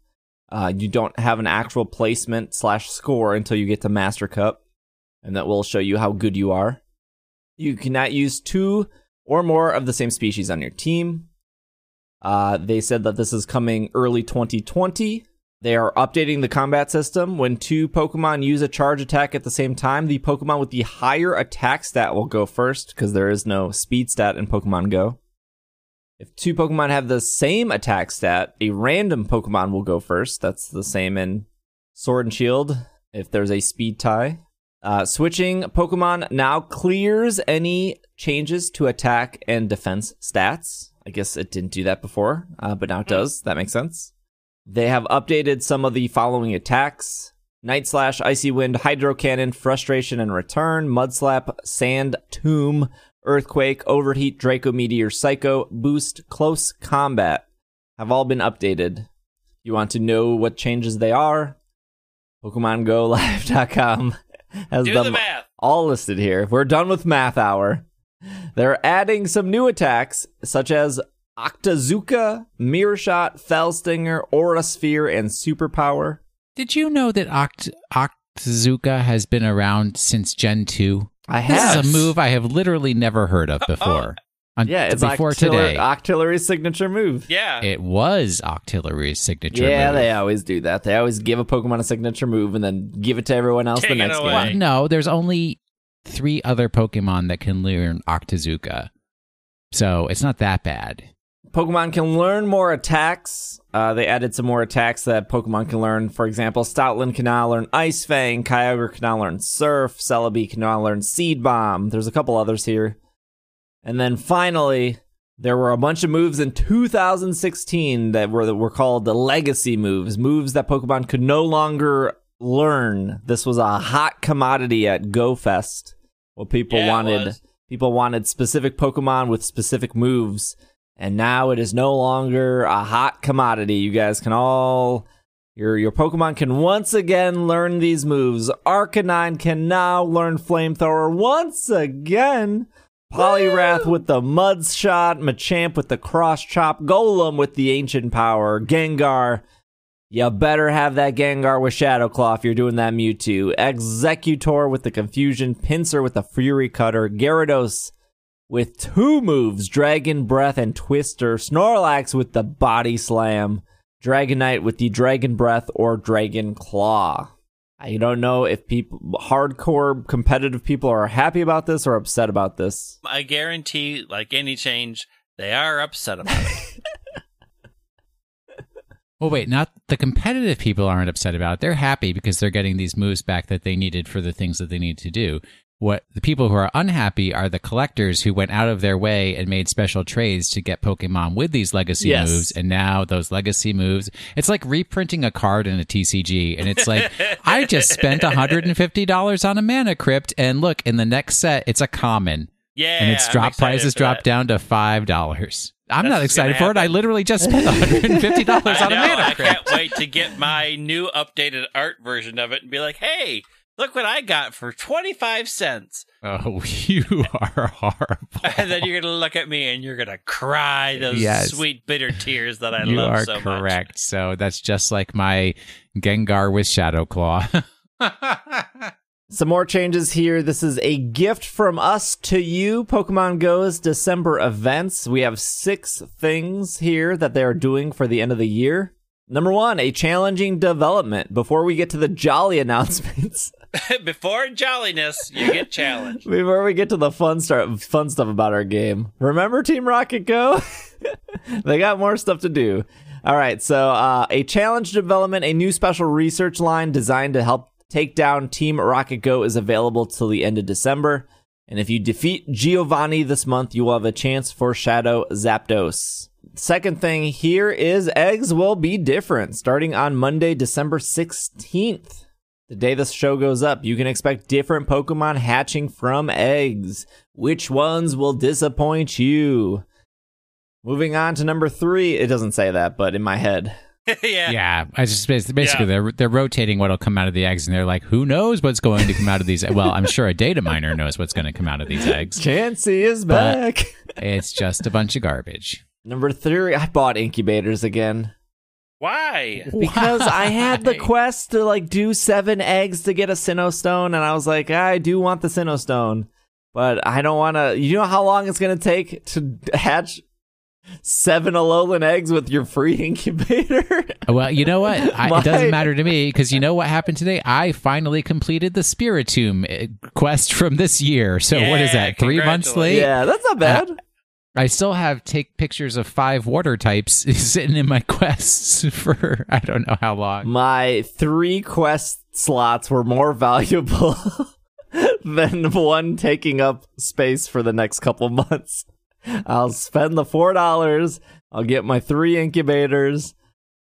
Speaker 1: Uh, you don't have an actual placement slash score until you get to Master Cup, and that will show you how good you are. You cannot use two or more of the same species on your team. Uh, they said that this is coming early 2020. They are updating the combat system. When two Pokemon use a charge attack at the same time, the Pokemon with the higher attack stat will go first because there is no speed stat in Pokemon Go. If two Pokemon have the same attack stat, a random Pokemon will go first. That's the same in Sword and Shield if there's a speed tie. Uh, switching Pokemon now clears any changes to attack and defense stats. I guess it didn't do that before, uh, but now it does. That makes sense. They have updated some of the following attacks Night Slash, Icy Wind, Hydro Cannon, Frustration and Return, Mud Slap, Sand Tomb, Earthquake, Overheat, Draco Meteor, Psycho, Boost, Close Combat have all been updated. You want to know what changes they are? PokemonGoLive.com has
Speaker 3: Do
Speaker 1: them
Speaker 3: the math.
Speaker 1: all listed here. We're done with math hour. They're adding some new attacks, such as Octazooka, Mirror Shot, Fell Aura Sphere, and Superpower.
Speaker 2: Did you know that Oct- Octazooka has been around since Gen 2?
Speaker 1: I have.
Speaker 2: This
Speaker 1: have
Speaker 2: is a move I have literally never heard of before. Un-
Speaker 1: Yeah, it's
Speaker 2: before
Speaker 1: Octiller-
Speaker 2: today.
Speaker 1: Octillery's signature move.
Speaker 3: Yeah.
Speaker 2: it was Octillery's signature
Speaker 1: Yeah,
Speaker 2: move.
Speaker 1: they always do that. They always give a Pokemon a signature move and then give it to everyone else
Speaker 3: Take
Speaker 1: the next
Speaker 3: away.
Speaker 2: Well,
Speaker 1: game.
Speaker 2: no, there's only three other Pokemon that can learn Octazooka. So it's not that bad.
Speaker 1: Pokemon can learn more attacks. Uh, they added some more attacks that Pokemon can learn. For example, Stoutland can now learn Ice Fang, Kyogre can now learn Surf, Celebi can now learn Seed Bomb. There's a couple others here. And then finally, there were a bunch of moves in 2016 that were that were called the legacy moves, moves that Pokemon could no longer learn. This was a hot commodity at GoFest. Well, people
Speaker 3: Yeah,
Speaker 1: wanted people wanted specific Pokemon with specific moves, and now it is no longer a hot commodity. You guys can all your your Pokemon can once again learn these moves. Arcanine can now learn Flamethrower once again. Poliwrath with the Mud Shot, Machamp with the Cross Chop, Golem with the Ancient Power, Gengar. You better have that Gengar with Shadow Claw if you're doing that Mewtwo. Exeggutor with the Confusion, Pinsir with the Fury Cutter, Gyarados with two moves, Dragon Breath and Twister, Snorlax with the Body Slam, Dragonite with the Dragon Breath or Dragon Claw. I don't know if people hardcore competitive people are happy about this or upset about this.
Speaker 3: I guarantee, like any change, they are upset about it.
Speaker 2: Well, wait, not the competitive people aren't upset about it. They're happy because they're getting these moves back that they needed for the things that they need to do. What the people who are unhappy are the collectors who went out of their way and made special trades to get Pokemon with these legacy
Speaker 1: Yes.
Speaker 2: moves. And now those legacy moves, it's like reprinting a card in a TCG. And it's like, I just spent $150 on a mana crypt. And look, in the next set, it's a common.
Speaker 3: Yeah.
Speaker 2: and its drop prices
Speaker 3: for
Speaker 2: dropped down to $5. I'm
Speaker 3: That's
Speaker 2: not excited for it. I literally just spent $150
Speaker 3: I
Speaker 2: on a
Speaker 3: know.
Speaker 2: mana
Speaker 3: I
Speaker 2: crypt.
Speaker 3: can't wait to get my new updated art version of it and be like, hey, look what I got for 25 cents.
Speaker 2: Oh, you are horrible.
Speaker 3: And then you're going to look at me and you're going to cry those
Speaker 2: Yes.
Speaker 3: sweet, bitter tears that I
Speaker 2: you
Speaker 3: love
Speaker 2: are
Speaker 3: so much.
Speaker 2: correct. So that's just like my Gengar with Shadow Claw.
Speaker 1: Some more changes here. This is a gift from us to you. Pokemon Go's December events. We have six things here that they are doing for the end of the year. Number one, a challenging development. Before we get to the jolly announcements,
Speaker 3: Before jolliness, you get challenged.
Speaker 1: before we get to the fun start, fun stuff about our game. Remember Team Rocket Go? they got more stuff to do. All right, so uh, a challenge development, a new special research line designed to help take down Team Rocket Go is available till the end of December. And if you defeat Giovanni this month, you will have a chance for Shadow Zapdos. Second thing here is eggs will be different starting on Monday, December 16th. The day this show goes up, you can expect different Pokemon hatching from eggs. Which ones will disappoint you? Moving on to number three. It doesn't say that, but in my head.
Speaker 3: yeah.
Speaker 2: yeah, I just basically
Speaker 3: Yeah.
Speaker 2: they're they're rotating what'll come out of the eggs, and they're like, who knows what's going to come out of these? Well, I'm sure a data miner knows what's going to come out of these eggs.
Speaker 1: Chansey is
Speaker 2: But-
Speaker 1: back.
Speaker 2: It's just a bunch of garbage.
Speaker 1: Number three. I bought incubators again.
Speaker 3: Why?
Speaker 1: because I had the quest to like do seven eggs to get a Sinnoh stone, and I was like, I do want the Sinnoh stone, but I don't want to. You know how long it's gonna take to hatch seven Alolan eggs with your free incubator?
Speaker 2: Well, you know what? I,
Speaker 1: My-
Speaker 2: it doesn't matter to me because you know what happened today? I finally completed the Spiritomb uh, quest from this year. So what is that? Three months late?
Speaker 1: yeah, that's not bad.
Speaker 2: I still have take pictures of five water types sitting in my quests for I don't know how long.
Speaker 1: My three quest slots were more valuable than one taking up space for the next couple months. I'll spend the four dollars. I'll get my three incubators,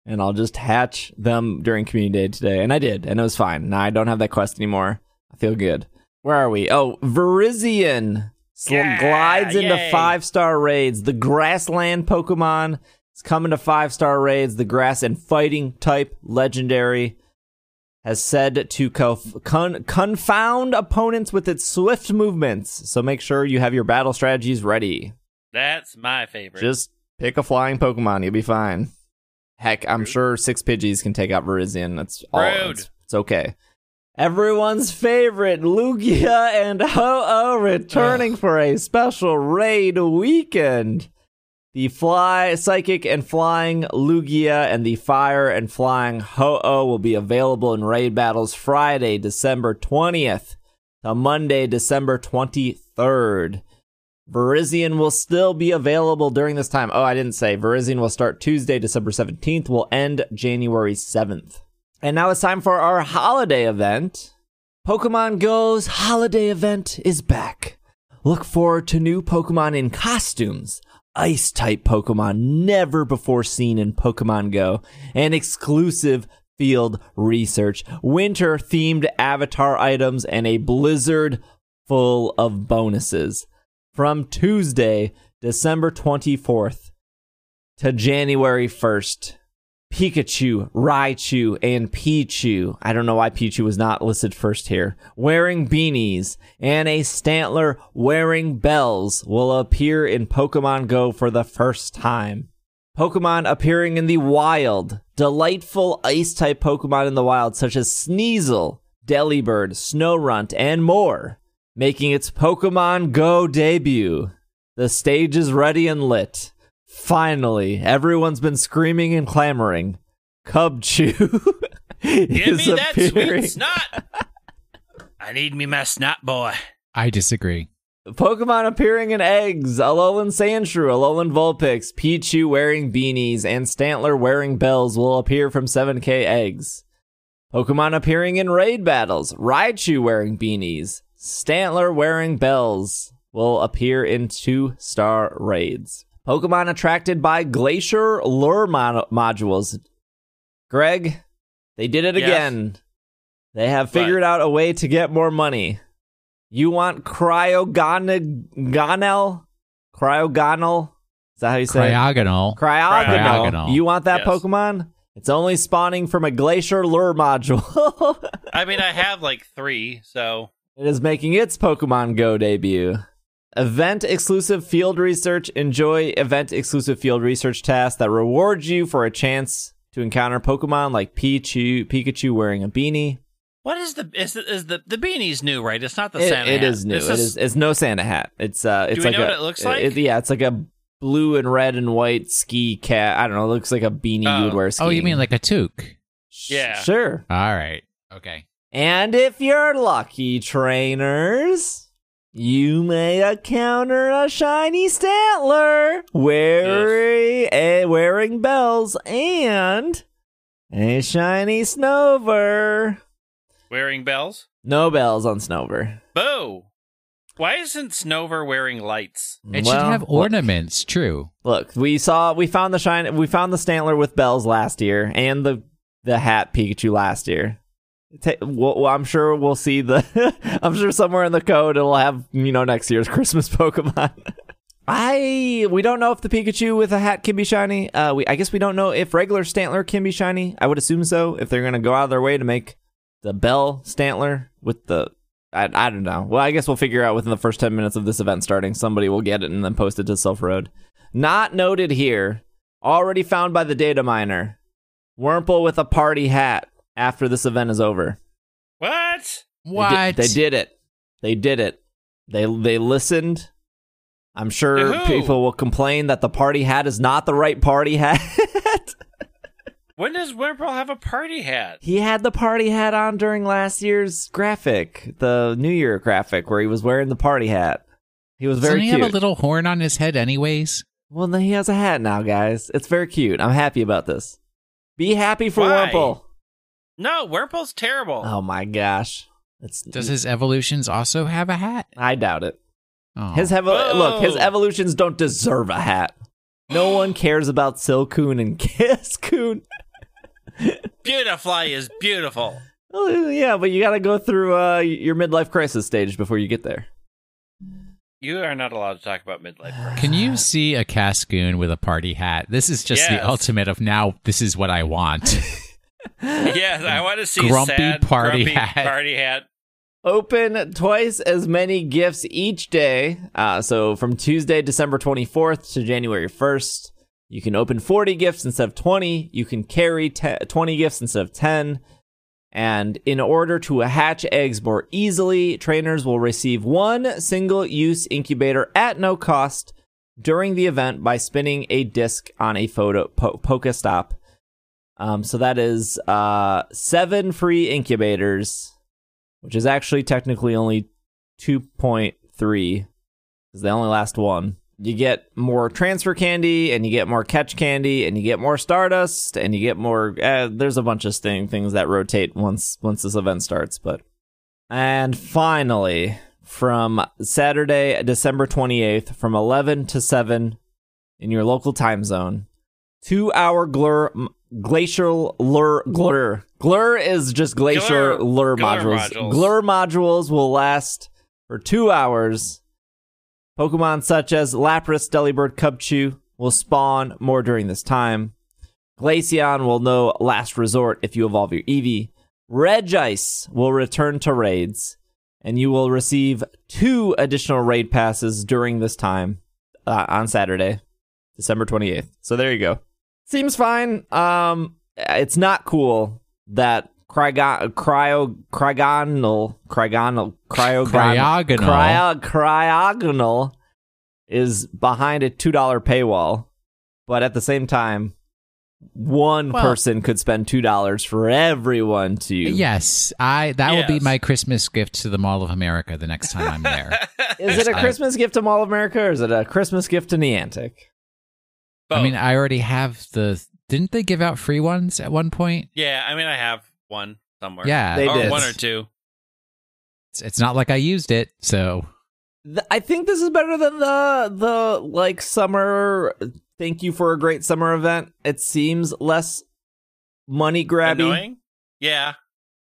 Speaker 1: and I'll just hatch them during community day today. And I did, and it was fine. Now I don't have that quest anymore. I feel good. Where are we? Oh, Virizion sl-
Speaker 3: Yeah,
Speaker 1: glides into five star raids. The grassland Pokemon is coming to five star raids. The grass and fighting type legendary has said to conf- con- confound opponents with its swift movements. So make sure you have your battle strategies ready.
Speaker 3: That's my favorite.
Speaker 1: Just pick a flying Pokemon, you'll be fine. Heck, I'm sure six Pidgeys can take out Virizion. That's all.
Speaker 3: Rude.
Speaker 1: It's, it's okay. Everyone's favorite Lugia and Ho-Oh returning for a special raid weekend. The fly, psychic and flying Lugia and the fire and flying Ho-Oh will be available in raid battles Friday, December 20th to Monday, December 23rd. Virizion will still be available during this time. Oh, I didn't say. Virizion will start Tuesday, December 17th, will end January 7th. And now it's time for our holiday event. Pokemon Go's holiday event is back. Look forward to new Pokemon in costumes, ice type Pokemon never before seen in Pokemon Go, and exclusive field research, winter themed avatar items, and a blizzard full of bonuses. From Tuesday, December 24th to January 1st. Pikachu, Raichu, and Pichu. I don't know why Pichu was not listed first here. Wearing beanies and a Stantler wearing bells will appear in Pokemon Go for the first time. Pokemon appearing in the wild. Delightful ice type Pokemon in the wild, such as Sneasel, Delibird, Snorunt, and more, making its Pokemon Go debut. The stage is ready and lit. Finally, everyone's been screaming and clamoring. Cubchoo
Speaker 3: Give
Speaker 1: is
Speaker 3: me that
Speaker 1: appearing.
Speaker 3: sweet snot. I need me my snot boy.
Speaker 2: I disagree.
Speaker 1: Pokemon appearing in eggs, Alolan Sandshrew, Alolan Vulpix, Pichu wearing beanies, and Stantler wearing bells will appear from 7k eggs. Pokemon appearing in raid battles, Raichu wearing beanies, Stantler wearing bells will appear in 2-star raids. Pokemon attracted by Glacier Lure mod- modules. Greg, they did it
Speaker 3: Yes.
Speaker 1: again. They have figured out a way to get more money. You want cryogonal? Cryogonal? Is that how you say it?
Speaker 2: Cryogonal.
Speaker 1: Cryogonal.
Speaker 2: Cryogonal.
Speaker 1: You want that
Speaker 3: Yes.
Speaker 1: Pokemon? It's only spawning from a Glacier Lure module.
Speaker 3: I mean, I have like three, so
Speaker 1: it is making its Pokemon Go debut. Event exclusive field research. Enjoy event exclusive field research tasks that reward you for a chance to encounter Pokemon like Pichu, Pikachu wearing a beanie.
Speaker 3: what is the is the, is the the beanie's new, right? It's not the
Speaker 1: It-
Speaker 3: Santa
Speaker 1: it
Speaker 3: hat.
Speaker 1: is new.
Speaker 3: This
Speaker 1: It is. It's no Santa hat. It's uh. It's
Speaker 3: we
Speaker 1: like
Speaker 3: know
Speaker 1: a,
Speaker 3: what it looks like?
Speaker 1: it- yeah, it's like a blue and red and white ski cap. I don't know. It looks like a beanie you would
Speaker 3: Oh.
Speaker 1: wear. Skiing.
Speaker 2: Oh, you mean like a toque?
Speaker 3: Yeah.
Speaker 1: Sure.
Speaker 2: All right. Okay.
Speaker 1: And if you're lucky, trainers, you may encounter a shiny Stantler wearing, eh, wearing bells and a shiny Snover.
Speaker 3: wearing bells.
Speaker 1: No bells on Snover.
Speaker 3: Boo! Why isn't Snover wearing lights?
Speaker 2: It
Speaker 1: Well,
Speaker 2: should have
Speaker 1: look-
Speaker 2: ornaments. True.
Speaker 1: Look, we saw we found the shine we found the Stantler with bells last year and the the hat Pikachu last year. Well, I'm sure we'll see the I'm sure somewhere in the code it'll have, you know, next year's Christmas Pokemon. I we don't know if the Pikachu with a hat can be shiny. Uh we I guess we don't know if regular Stantler can be shiny. I would assume so if they're going to go out of their way to make the Bell Stantler with the I, I don't know. Well, I guess we'll figure out within the first 10 minutes of this event starting. Somebody will get it and then post it to Silph Road. Not noted here. Already found by the data miner. Wurmple with a party hat after this event is over.
Speaker 3: What?
Speaker 1: They did, they did it. They did it. They they listened. I'm sure
Speaker 3: To
Speaker 1: people will complain that the party hat is not the right party hat.
Speaker 3: When does Wimperl have a party hat?
Speaker 1: he had the party hat on during last year's graphic, the New Year graphic, where he was wearing the party hat. He was very
Speaker 2: Doesn't he
Speaker 1: cute.
Speaker 2: have a little horn on his head, anyways?
Speaker 1: well, then he has a hat now, guys. It's very cute. I'm happy about this. Be happy for
Speaker 3: Why?
Speaker 1: Wurmple.
Speaker 3: No, Wimperl's terrible.
Speaker 1: Oh my gosh. It's
Speaker 2: Does his evolutions also have a hat?
Speaker 1: I doubt it.
Speaker 2: Oh.
Speaker 1: His evo- look, his evolutions don't deserve a hat. No one cares about Silcoon and Cascoon.
Speaker 3: Beautifly is beautiful.
Speaker 1: Oh, yeah, but you got to go through uh, your midlife crisis stage before you get there.
Speaker 3: You are not allowed to talk about midlife crisis.
Speaker 2: Can you see a Cascoon with a party hat? This is just the ultimate of now. This is what I want.
Speaker 3: yes, I want to see
Speaker 2: Grumpy
Speaker 3: sad,
Speaker 2: party
Speaker 3: grumpy
Speaker 2: hat.
Speaker 3: Party hat.
Speaker 1: Open twice as many gifts each day. Uh, so from Tuesday, December 24th to January 1st, you can open 40 gifts instead of 20. You can carry te- 20 gifts instead of 10. And in order to hatch eggs more easily, trainers will receive one single use incubator at no cost during the event by spinning a disc on a photo po- Pokestop. Um, so that is uh, seven free incubators, which is actually technically only 2.3 because they only last one. You get more transfer candy, and you get more catch candy, and you get more stardust, and you get more. Uh, there's a bunch of thing, things that rotate once once this event starts. But and finally, from Saturday, December 28th, from 11 to 7 in your local time zone, two hour glur glacial lure glur glur is just glacier
Speaker 3: Glur-
Speaker 1: lure
Speaker 3: glur
Speaker 1: modules.
Speaker 3: modules.
Speaker 1: Glur modules will last for two hours. Pokemon such as Lapras, Delibird, Cubchoo will spawn more during this time. Glaceon will know last resort if you evolve your Eevee. Regice will return to raids, and you will receive two additional raid passes during this time uh, on Saturday, December 28th. So there you go. Seems fine. Um, it's not cool that Cryo, cryo, cryogonal, cryogonal, cryogonal,
Speaker 2: Cryogonal.
Speaker 1: cryo, cryogonal is behind a two dollar paywall, but at the same time, one
Speaker 2: Well-
Speaker 1: person could spend two dollars for everyone to.
Speaker 2: yes, I. That will be my Christmas gift to the Mall of America the next time I'm there.
Speaker 1: Is it a
Speaker 2: I-
Speaker 1: Christmas gift to Mall of America or is it a Christmas gift to Niantic?
Speaker 2: I mean, I already have the. Didn't they give out free ones at one point?
Speaker 3: yeah, I mean, I have one somewhere.
Speaker 2: Yeah,
Speaker 1: They
Speaker 3: or
Speaker 1: did.
Speaker 3: one or two.
Speaker 2: It's, it's not like I used it, so
Speaker 1: Th- I think this is better than the the like summer. Thank you for a great summer event. It seems less money grabby.
Speaker 3: Annoying? Yeah.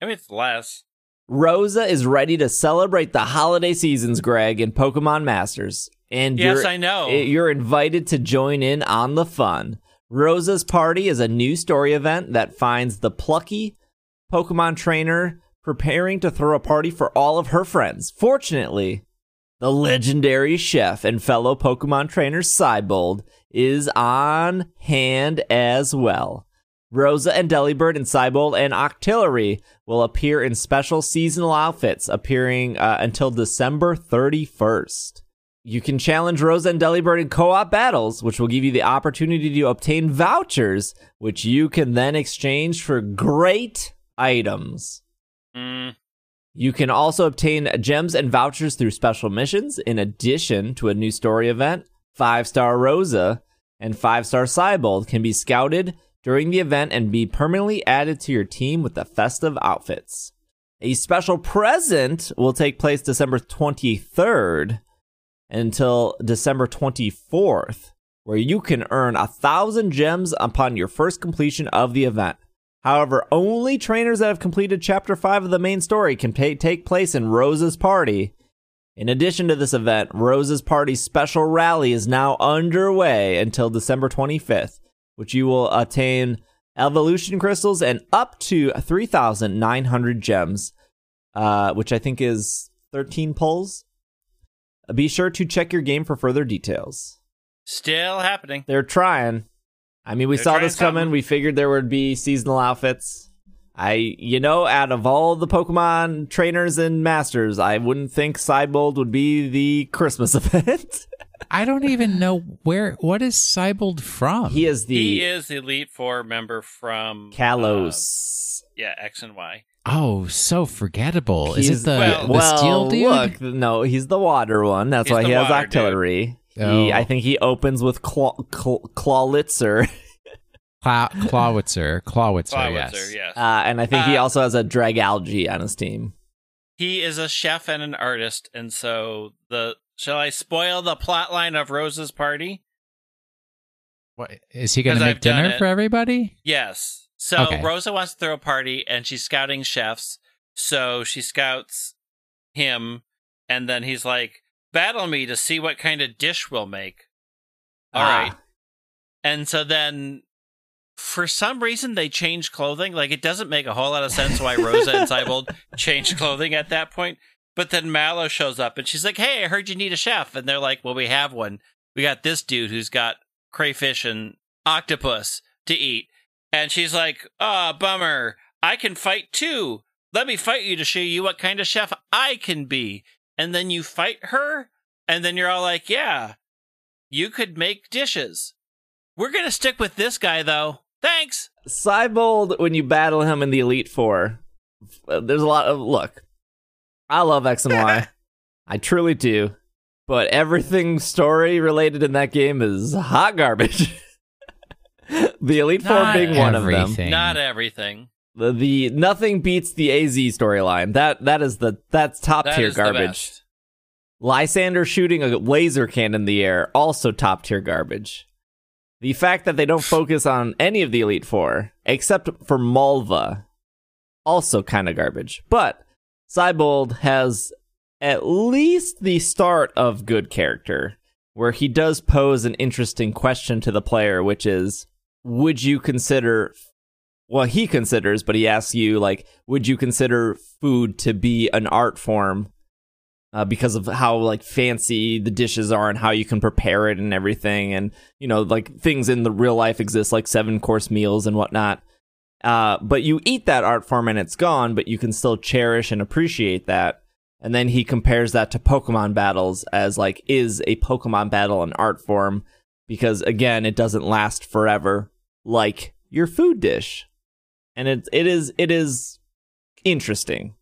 Speaker 3: I mean, it's less.
Speaker 1: Rosa is ready to celebrate the holiday seasons, Greg, in Pokemon Masters, and
Speaker 3: Yes,
Speaker 1: you're,
Speaker 3: I know.
Speaker 1: You're invited to join in on the fun. Rosa's Party is a new story event that finds the plucky Pokemon trainer preparing to throw a party for all of her friends. Fortunately, the legendary chef and fellow Pokemon trainer Siebold is on hand as well. Rosa and Delibird and Siebold and Octillery will appear in special seasonal outfits appearing uh, until December 31st. You can challenge Rosa and Delibird in co-op battles, which will give you the opportunity to obtain vouchers, which you can then exchange for great items.
Speaker 3: Mm,
Speaker 1: You can also obtain gems and vouchers through special missions, in addition to a new story event. Five star Rosa and five star Siebold can be scouted during the event and be permanently added to your team with the festive outfits. A special present will take place December 23rd until December 24th, where you can earn a thousand gems upon your first completion of the event. However, only trainers that have completed Chapter 5 of the main story can pay- take place in Rosa's Party. In addition to this event, Rosa's Party special rally is now underway until December 25th, which you will attain evolution crystals and up to 3,900 gems, uh, which I think is 13 pulls. Be sure to check your game for further details.
Speaker 3: still happening.
Speaker 1: They're trying. I mean, we
Speaker 3: They're
Speaker 1: saw this coming.
Speaker 3: something.
Speaker 1: We figured there would be seasonal outfits. I, you know, out of all the Pokemon trainers and masters, I wouldn't think Siebold would be the Christmas event.
Speaker 2: I don't even know where. What is Siebold from?
Speaker 1: he is the
Speaker 3: he is Elite Four member from uh,
Speaker 1: Kalos.
Speaker 3: yeah, X and Y.
Speaker 2: oh, so forgettable. Is
Speaker 1: He's-
Speaker 2: it the,
Speaker 3: well-
Speaker 2: the
Speaker 1: well,
Speaker 2: steel dude?
Speaker 1: look, no, he's the water one. That's
Speaker 3: He's
Speaker 1: why he has
Speaker 3: water
Speaker 1: artillery.
Speaker 2: Oh.
Speaker 1: He, I think he opens with Claw, Claw, Clawlitzer,
Speaker 2: Claw, Clawitzer. Clawitzer,
Speaker 3: Clawitzer,
Speaker 2: yes.
Speaker 3: yes.
Speaker 1: uh, and I think he
Speaker 3: Uh,
Speaker 1: also has a Dragalge on his team.
Speaker 3: he is a chef and an artist, and so the shall I spoil the plot line of Rosa's party?
Speaker 2: What, is he going to make
Speaker 3: I've
Speaker 2: dinner for everybody?
Speaker 3: Yes. So
Speaker 2: Okay.
Speaker 3: Rosa wants to throw a party and she's scouting chefs. So she scouts him and then he's like, Battle me to see what kind of dish we'll make. All
Speaker 1: Ah.
Speaker 3: right. And so then for some reason they change clothing. Like it doesn't make a whole lot of sense why Rosa and Siebold changed clothing at that point. But then Mallow shows up and she's like, Hey, I heard you need a chef. And they're like, Well, we have one. We got this dude who's got crayfish and octopus to eat. And she's like, Oh, bummer. I can fight too. Let me fight you to show you what kind of chef I can be. And then you fight her. And then you're all like, Yeah, you could make dishes. We're going to stick with this guy, though. Thanks.
Speaker 1: Siebold, when you battle him in the Elite Four, uh, there's a lot of look. I love X and Y, I truly do, but everything story related in that game is hot garbage. the Elite Four being one of them.
Speaker 2: everything.
Speaker 3: Not everything.
Speaker 1: The, the nothing beats the AZ storyline. That that is the that's top
Speaker 3: That
Speaker 1: tier
Speaker 3: is the
Speaker 1: garbage.
Speaker 3: best.
Speaker 1: Lysandre shooting a laser cannon in the air, also top tier garbage. The fact that they don't focus on any of the Elite Four, except for Malva, also kind of garbage. But Siebold has at least the start of good character, where he does pose an interesting question to the player, which is Would you consider. Well, he considers, but he asks you, like, would you consider food to be an art form uh, because of how like fancy the dishes are and how you can prepare it and everything? And you know like things in the real life exist like seven course meals and whatnot. Uh, but you eat that art form and it's gone but you can still cherish and appreciate that. And then he compares that to pokemon battles as like is a pokemon battle an art form? Because again it doesn't last forever like your food dish and it it is it is interesting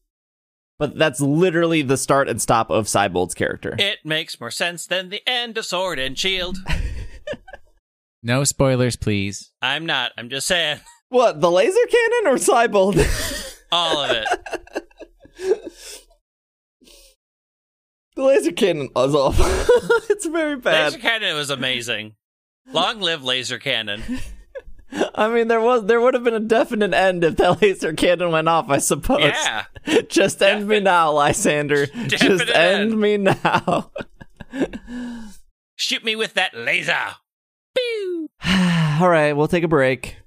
Speaker 1: but that's literally the start and stop of Siebold's character.
Speaker 3: It makes more sense than the end of Sword and Shield.
Speaker 2: No spoilers, please.
Speaker 3: I'm not. I'm just saying.
Speaker 1: What, the laser cannon or Siebold?
Speaker 3: All of it.
Speaker 1: the laser cannon is off. it's very bad.
Speaker 3: Laser Cannon was amazing. Long live Laser Cannon.
Speaker 1: I mean, there was there would have been a definite end if that laser cannon went off. I suppose.
Speaker 3: Yeah.
Speaker 1: Just end me now, Lysandre. Just end
Speaker 3: end.
Speaker 1: me now.
Speaker 3: Shoot me with that laser. Pew!
Speaker 1: All right, we'll take a break.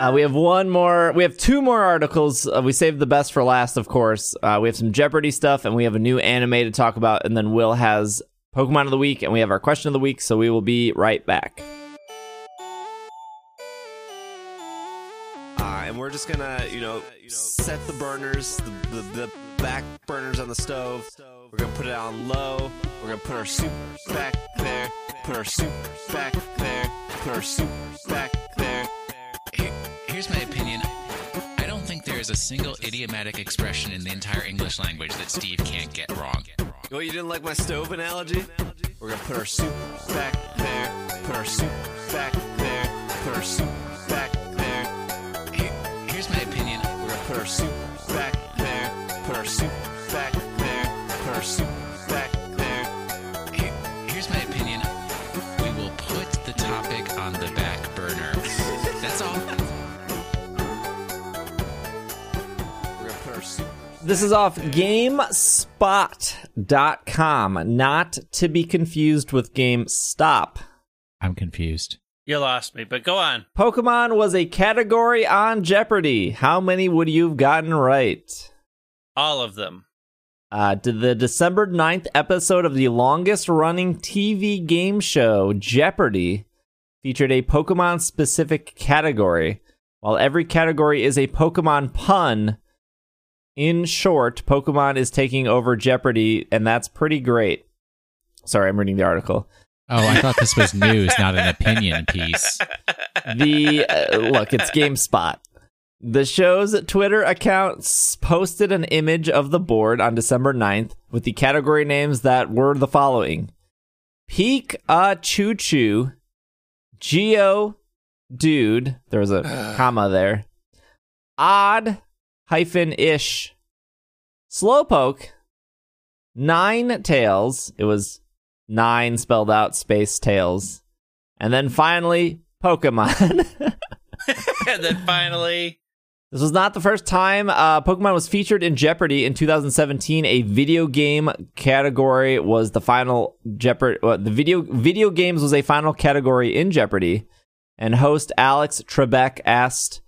Speaker 1: Uh, we have one more. We have two more articles. Uh, we saved the best for last, of course. Uh, we have some Jeopardy stuff, and we have a new anime to talk about. And then Will has Pokemon of the week, and we have our question of the week. So we will be right back.
Speaker 4: Uh, and we're just gonna, you know, set the burners, the, the, the back burners on the stove. We're gonna put it on low. We're gonna put our soup back there. Put our soup back there. Put our soup back there.
Speaker 2: Here- Here's my opinion. I don't think there is a single idiomatic expression in the entire English language that Steve can't get wrong.
Speaker 4: Oh, you didn't like my stove analogy? We're gonna put our soup back there. Put our soup back there. Put our soup back there.
Speaker 2: Here- Here's my opinion.
Speaker 4: We're gonna put our soup back there. Put our soup back there. Put our soup back there.
Speaker 2: Here- Here's my opinion. We will put the topic on the back burner. That's all.
Speaker 4: We're gonna put our soup.
Speaker 1: This is off GameSpot.com, not to be confused with GameStop.
Speaker 2: I'm confused.
Speaker 3: You lost me, but go on.
Speaker 1: Pokemon was a category on Jeopardy. How many would you have gotten right?
Speaker 3: All of them.
Speaker 1: Uh, did the December 9th episode of the longest running TV game show, Jeopardy, featured a Pokemon specific category. While every category is a Pokemon pun, in short, Pokemon is taking over Jeopardy, and that's pretty great. Sorry, I'm reading the article.
Speaker 2: Oh, I thought this was news, not an opinion piece.
Speaker 1: The uh, look, it's GameSpot. The show's Twitter accounts posted an image of the board on December 9th with the category names that were the following Peak a Choo Choo, Geo Dude, there was a comma there, Odd hyphen ish, Slowpoke, Nine Tails, it was nine spelled out space tails, and then finally Pokemon.
Speaker 3: and then finally,
Speaker 1: This was not the first time uh, Pokemon was featured in Jeopardy in 2017. A video game category was the final Jeopardy. Uh, the video video games was a final category in Jeopardy, and host Alex Trebek asked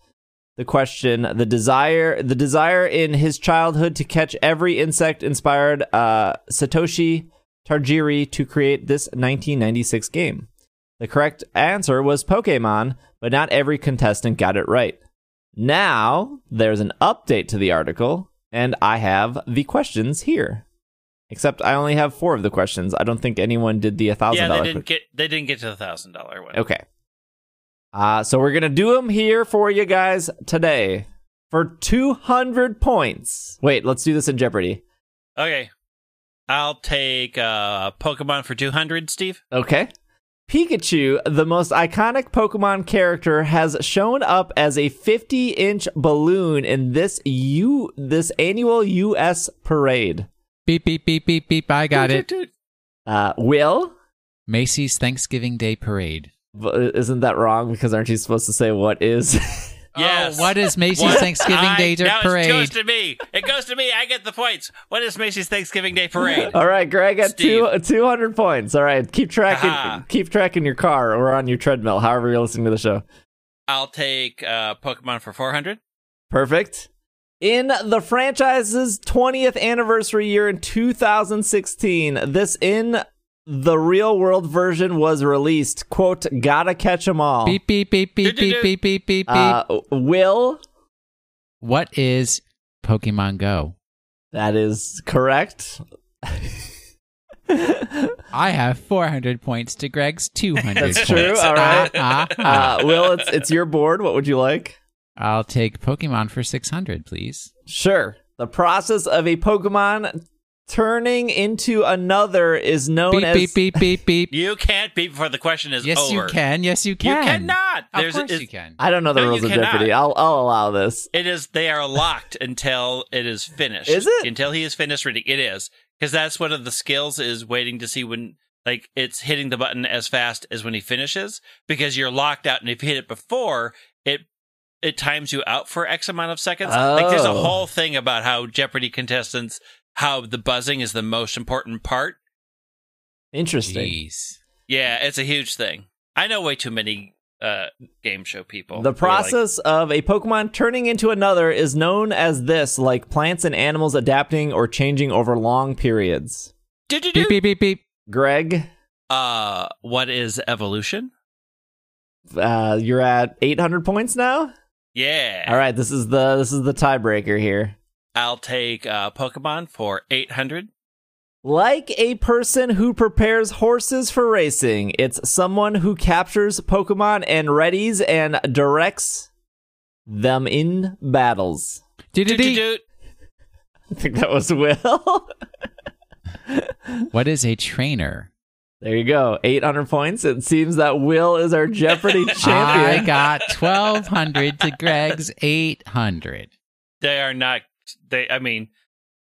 Speaker 1: the question: the desire, the desire in his childhood to catch every insect inspired uh, Satoshi Tajiri to create this 1996 game. The correct answer was Pokemon, but not every contestant got it right. Now, there's an update to the article, and I have the questions here. Except I only have four of the questions. I don't think anyone did the $1,000
Speaker 3: yeah, they didn't get they didn't get to the thousand dollar one.
Speaker 1: Okay. Uh, so we're going to do them here for you guys today for 200 points. Wait, let's do this in Jeopardy.
Speaker 3: Okay, I'll take uh, Pokemon for two hundred. Steve.
Speaker 1: Okay. Pikachu, the most iconic Pokemon character, has shown up as a 50-inch balloon in this U this annual U.S. parade.
Speaker 2: Beep, beep, beep, beep, beep. I got it.
Speaker 1: Uh, Will,
Speaker 2: Macy's Thanksgiving Day Parade.
Speaker 1: V- isn't that wrong? Because aren't you supposed to say what is?
Speaker 3: Yes.
Speaker 2: Oh, what is Macy's
Speaker 3: What?
Speaker 2: Thanksgiving
Speaker 3: I-
Speaker 2: Day
Speaker 3: now It goes
Speaker 2: Parade?
Speaker 3: to me. It goes to me. I get the points. What is Macy's Thanksgiving Day Parade?
Speaker 1: All right, Greg at two, 200 points. All right, keep tracking
Speaker 3: Aha.
Speaker 1: keep tracking your car or on your treadmill, however you're listening to the show.
Speaker 3: I'll take uh, Pokemon for four hundred.
Speaker 1: Perfect. In the franchise's 20th anniversary year in 2016, this in the real world version was released. Quote, gotta catch 'em all.
Speaker 2: Beep, beep, beep, beep, beep, beep, beep, beep,
Speaker 1: uh, Will?
Speaker 2: What is Pokemon Go?
Speaker 1: That is correct.
Speaker 2: I have 400 points to Greg's 200
Speaker 1: That's true. All right.
Speaker 2: Uh, uh,
Speaker 1: uh. Will, it's, it's your board. What would you like?
Speaker 2: I'll take Pokemon for 600, please.
Speaker 1: Sure. The process of a Pokemon turning into another is known
Speaker 2: Beep,
Speaker 1: as
Speaker 2: beep, beep, beep, beep.
Speaker 3: You can't beat before the question is
Speaker 2: Yes,
Speaker 3: over.
Speaker 2: you can. Yes, you can.
Speaker 3: You
Speaker 2: can.
Speaker 3: cannot.
Speaker 2: Of
Speaker 3: There's
Speaker 2: course
Speaker 3: it's-
Speaker 2: you can.
Speaker 1: I don't know the
Speaker 3: No,
Speaker 1: rules of
Speaker 3: cannot.
Speaker 1: Jeopardy. I'll I'll allow this.
Speaker 3: It is. They are locked until it is finished.
Speaker 1: Is it?
Speaker 3: until he is finished reading? It is because that's one of the skills is waiting to see when like it's hitting the button as fast as when he finishes because you're locked out, and if you hit it before it. It times you out for X amount of seconds. Like there's a
Speaker 1: Oh.
Speaker 3: whole thing about how Jeopardy contestants, how the buzzing is the most important part.
Speaker 1: Interesting.
Speaker 2: Jeez.
Speaker 3: Yeah, it's a huge thing. I know way too many uh game show people.
Speaker 1: The
Speaker 3: who are like,
Speaker 1: process of a Pokemon turning into another is known as this, like plants and animals adapting or changing over long periods.
Speaker 2: Beep, beep, beep, beep.
Speaker 1: Greg,
Speaker 3: Uh, what is evolution?
Speaker 1: uh, you're at 800 points now.
Speaker 3: Yeah.
Speaker 1: All right, this is the this is the tiebreaker here.
Speaker 3: I'll take uh, Pokemon for 800.
Speaker 1: Like a person who prepares horses for racing, it's someone who captures Pokemon and readies and directs them in battles. I think that was Will.
Speaker 2: What is a trainer?
Speaker 1: there you go. 800 points. It seems that Will is our Jeopardy champion.
Speaker 2: I got 1200 to Greg's 800.
Speaker 3: They are not. They. I mean,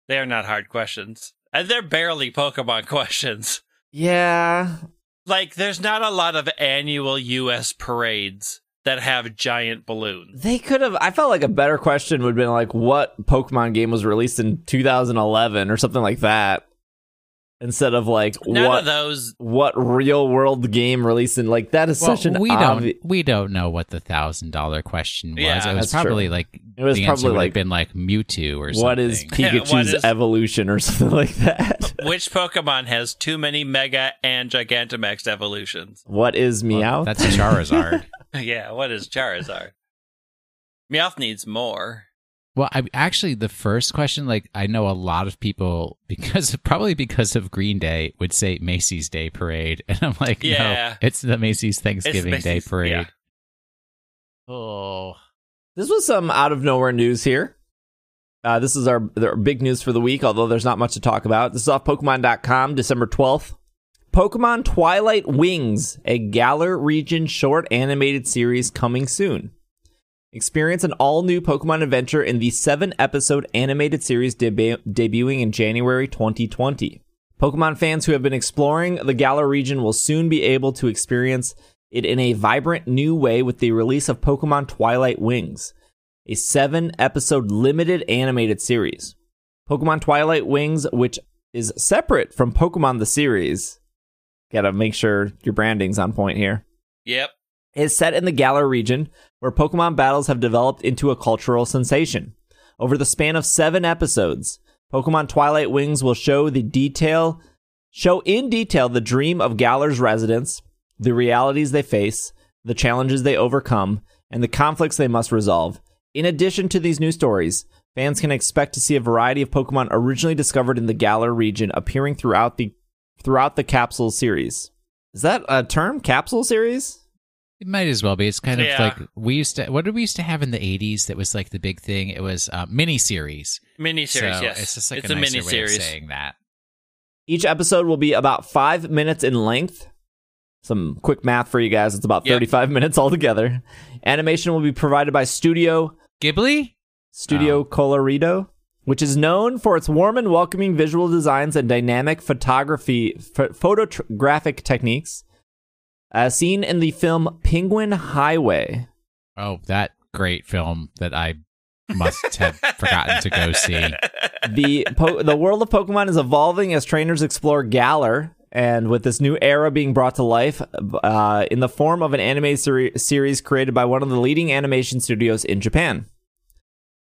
Speaker 3: they are not hard questions, and they're barely Pokemon questions.
Speaker 1: yeah.
Speaker 3: Like, there's not a lot of annual U.S. parades that have giant balloons.
Speaker 1: They could have. I felt like a better question would have been like, what Pokemon game was released in 2011 or something like that, instead of like
Speaker 3: None
Speaker 1: what
Speaker 3: of those.
Speaker 1: what real world game released in like that is
Speaker 2: Well,
Speaker 1: such an
Speaker 2: we
Speaker 1: obvi-
Speaker 2: don't we don't know what the thousand dollar question was.
Speaker 3: Yeah,
Speaker 2: it was probably
Speaker 1: true.
Speaker 2: like
Speaker 1: It was
Speaker 2: the answer
Speaker 1: probably
Speaker 2: would
Speaker 1: like
Speaker 2: have been like Mewtwo or something.
Speaker 1: what is Pikachu's
Speaker 3: is-
Speaker 1: evolution or something like that.
Speaker 3: Which Pokemon has too many Mega and Gigantamax evolutions?
Speaker 1: what is
Speaker 2: Well, that's Charizard.
Speaker 3: yeah, what is Charizard? Meowth needs more.
Speaker 2: Well, I actually the first question, like I know a lot of people because probably because of Green Day would say Macy's Day Parade, and I'm like,
Speaker 3: Yeah.
Speaker 2: no, it's the Macy's Thanksgiving Day
Speaker 3: Macy's-
Speaker 2: Parade.
Speaker 3: yeah.
Speaker 2: Oh,
Speaker 1: This was some out of nowhere news here. Uh, this is our, our big news for the week, although there's not much to talk about. This is off Pokemon.com, December 12th. Pokemon Twilight Wings, a Galar region short animated series coming soon. Experience an all new Pokemon adventure in the seven episode animated series deb- debuting in January 2020. Pokemon fans who have been exploring the Galar region will soon be able to experience it in a vibrant new way with the release of Pokemon Twilight Wings, a seven episode limited animated series. Pokemon Twilight Wings, which is separate from Pokemon the series, gotta make sure your branding's on point here,
Speaker 3: Yep.
Speaker 1: Is set in the Galar region where Pokemon battles have developed into a cultural sensation. Over the span of seven episodes, Pokemon Twilight Wings will show the detail, show in detail the dream of Galar's residents, the realities they face, the challenges they overcome, and the conflicts they must resolve. In addition to these new stories, fans can expect to see a variety of Pokemon originally discovered in the Galar region appearing throughout the throughout the Capsule series. Is that a term? Capsule series?
Speaker 2: It might as well be. It's kind of
Speaker 3: Yeah.
Speaker 2: like we used to. What did we used to have in the '80s? That was like the big thing. It was uh, miniseries.
Speaker 3: Miniseries,
Speaker 2: so
Speaker 3: yes.
Speaker 2: It's just like
Speaker 3: it's
Speaker 2: a,
Speaker 3: a,
Speaker 2: nicer way of saying that.
Speaker 1: Each episode will be about five minutes in length. Some quick math for you guys. It's about
Speaker 3: Yep.
Speaker 1: 35 minutes altogether. Animation will be provided by Studio
Speaker 2: Ghibli.
Speaker 1: Studio
Speaker 2: Oh.
Speaker 1: Colorido, which is known for its warm and welcoming visual designs and dynamic photography ph- photographic techniques. As seen in the film Penguin Highway.
Speaker 2: Oh, that great film that I must have forgotten to go see.
Speaker 1: the po- the world of Pokemon is evolving as trainers explore Galar, and with this new era being brought to life uh, in the form of an anime seri- series created by one of the leading animation studios in Japan.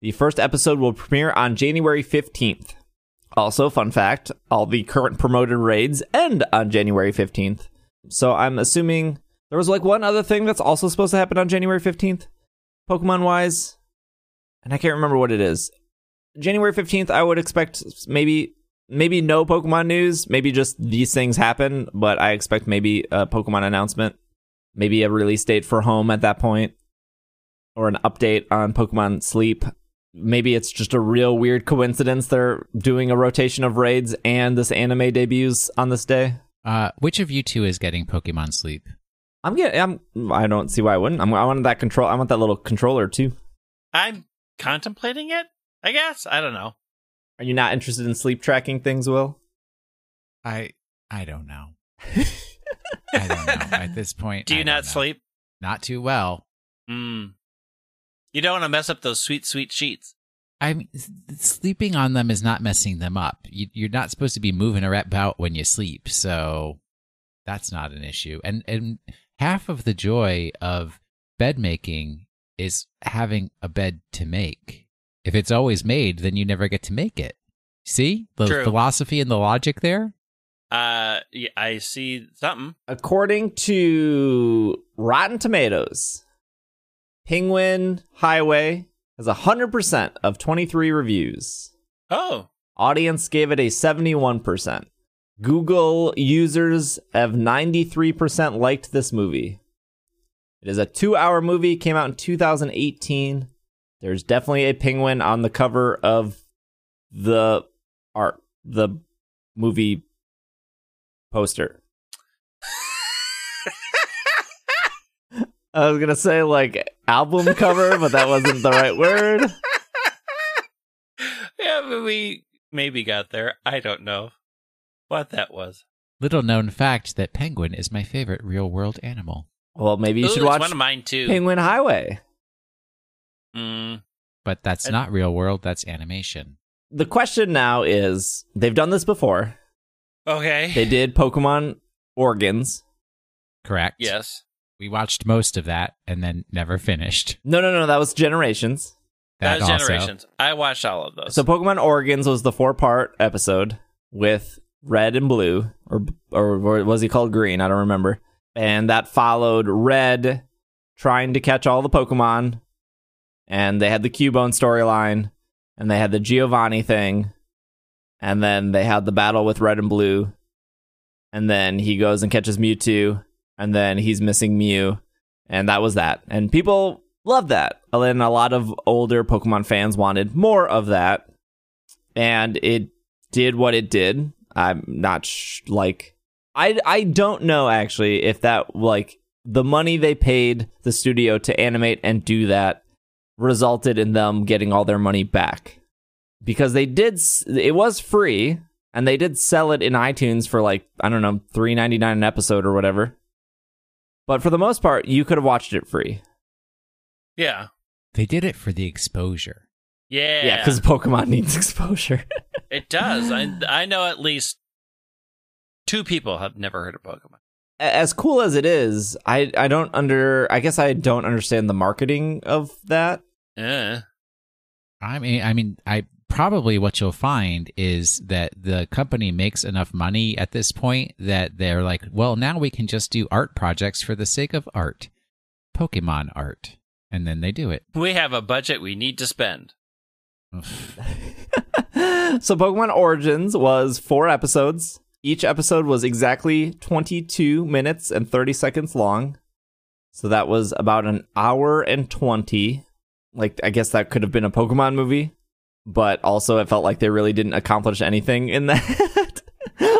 Speaker 1: The first episode will premiere on January 15th. Also, fun fact all the current promoted raids end on January 15th. So I'm assuming there was like one other thing that's also supposed to happen on January 15th, Pokemon wise. And I can't remember what it is. January 15th, I would expect maybe maybe no Pokemon news, maybe just these things happen, but I expect maybe a Pokemon announcement, maybe a release date for home at that point or an update on Pokemon Sleep. Maybe it's just a real weird coincidence they're doing a rotation of raids and this anime debuts on this day.
Speaker 2: Uh, which of you two is getting Pokemon Sleep?
Speaker 1: I'm getting I'm I don't see why I wouldn't. I'm, I want that control I want that little controller too.
Speaker 3: I'm contemplating it, I guess. I don't know.
Speaker 1: Are you not interested in sleep tracking things, Will?
Speaker 2: I I don't know. I don't know at this point.
Speaker 3: Do you
Speaker 2: I don't
Speaker 3: not
Speaker 2: know.
Speaker 3: sleep?
Speaker 2: Not too well.
Speaker 3: Mm. You don't want to mess up those sweet, sweet sheets.
Speaker 2: I mean, sleeping on them is not messing them up. You, you're not supposed to be moving a rat about when you sleep, so that's not an issue. And and half of the joy of bed making is having a bed to make. If it's always made, then you never get to make it. See the
Speaker 3: True.
Speaker 2: philosophy and the logic there.
Speaker 3: Uh, yeah, I see something.
Speaker 1: According to Rotten Tomatoes, Penguin Highway has 100% of 23 reviews.
Speaker 3: Oh,
Speaker 1: Audience gave it a 71%. Google users have 93% liked this movie. It is a two hour movie, came out in 2018. There's definitely a penguin on the cover of the art, the movie poster. I was gonna say like album cover, but that wasn't the right word.
Speaker 3: yeah, but we maybe got there. I don't know what that was.
Speaker 2: Little known fact that penguin is my favorite real world animal.
Speaker 1: Well, maybe you
Speaker 3: Ooh,
Speaker 1: should watch
Speaker 3: one of mine too.
Speaker 1: Penguin Highway.
Speaker 3: Mm,
Speaker 2: But that's
Speaker 3: I-
Speaker 2: not real world, that's animation.
Speaker 1: The question now is they've done this before.
Speaker 3: okay.
Speaker 1: They did Pokemon Origins.
Speaker 2: Correct?
Speaker 3: yes.
Speaker 2: We watched most of that and then never finished.
Speaker 1: No, no, no, that was Generations.
Speaker 2: That,
Speaker 3: was
Speaker 2: also.
Speaker 3: Generations. I watched all of those.
Speaker 1: So Pokemon Origins was the four part episode with Red and Blue, or or was he called Green? I don't remember. And that followed Red trying to catch all the Pokemon, and they had the Cubone storyline, and they had the Giovanni thing, and then they had the battle with Red and Blue, and then he goes and catches Mewtwo, and then he's missing Mew, and that was that. And people loved that. And a lot of older Pokemon fans wanted more of that, and it did what it did. I'm not sh- like I I don't know actually if that like the money they paid the studio to animate and do that resulted in them getting all their money back because they did it was free and they did sell it in iTunes for like I don't know 3.99 an episode or whatever. But for the most part, you could have watched it free.
Speaker 3: yeah.
Speaker 2: They did it for the exposure.
Speaker 3: Yeah.
Speaker 1: Yeah, because Pokemon needs exposure.
Speaker 3: it does. I I know at least two people have never heard of Pokemon.
Speaker 1: As cool as it is, I I don't under I guess I don't understand the marketing of that.
Speaker 3: Yeah.
Speaker 2: I mean, I mean, I probably what you'll find is that the company makes enough money at this point that they're like, well, now we can just do art projects for the sake of art, Pokemon art, and then they do it.
Speaker 3: We have a budget we need to spend.
Speaker 1: so Pokemon Origins was four episodes. Each episode was exactly 22 minutes and 30 seconds long. So that was about an hour and 20. Like I guess that could have been a Pokemon movie, but also it felt like they really didn't accomplish anything in that.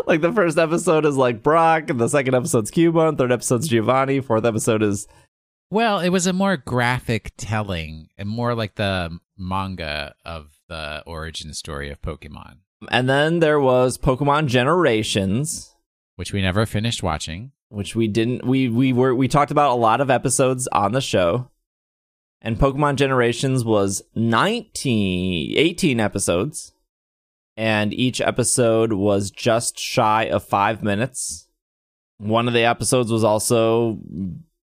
Speaker 1: like the first episode is like Brock, and the second episode's Cubone, third episode's Giovanni, fourth episode is
Speaker 2: Well, it was a more graphic telling and more like the manga of the origin story of Pokemon,
Speaker 1: and then there was Pokemon Generations.
Speaker 2: which we never finished watching.
Speaker 1: which we didn't we we were we talked about a lot of episodes on the show and pokemon generations was 19 18 episodes and each episode was just shy of five minutes one of the episodes was also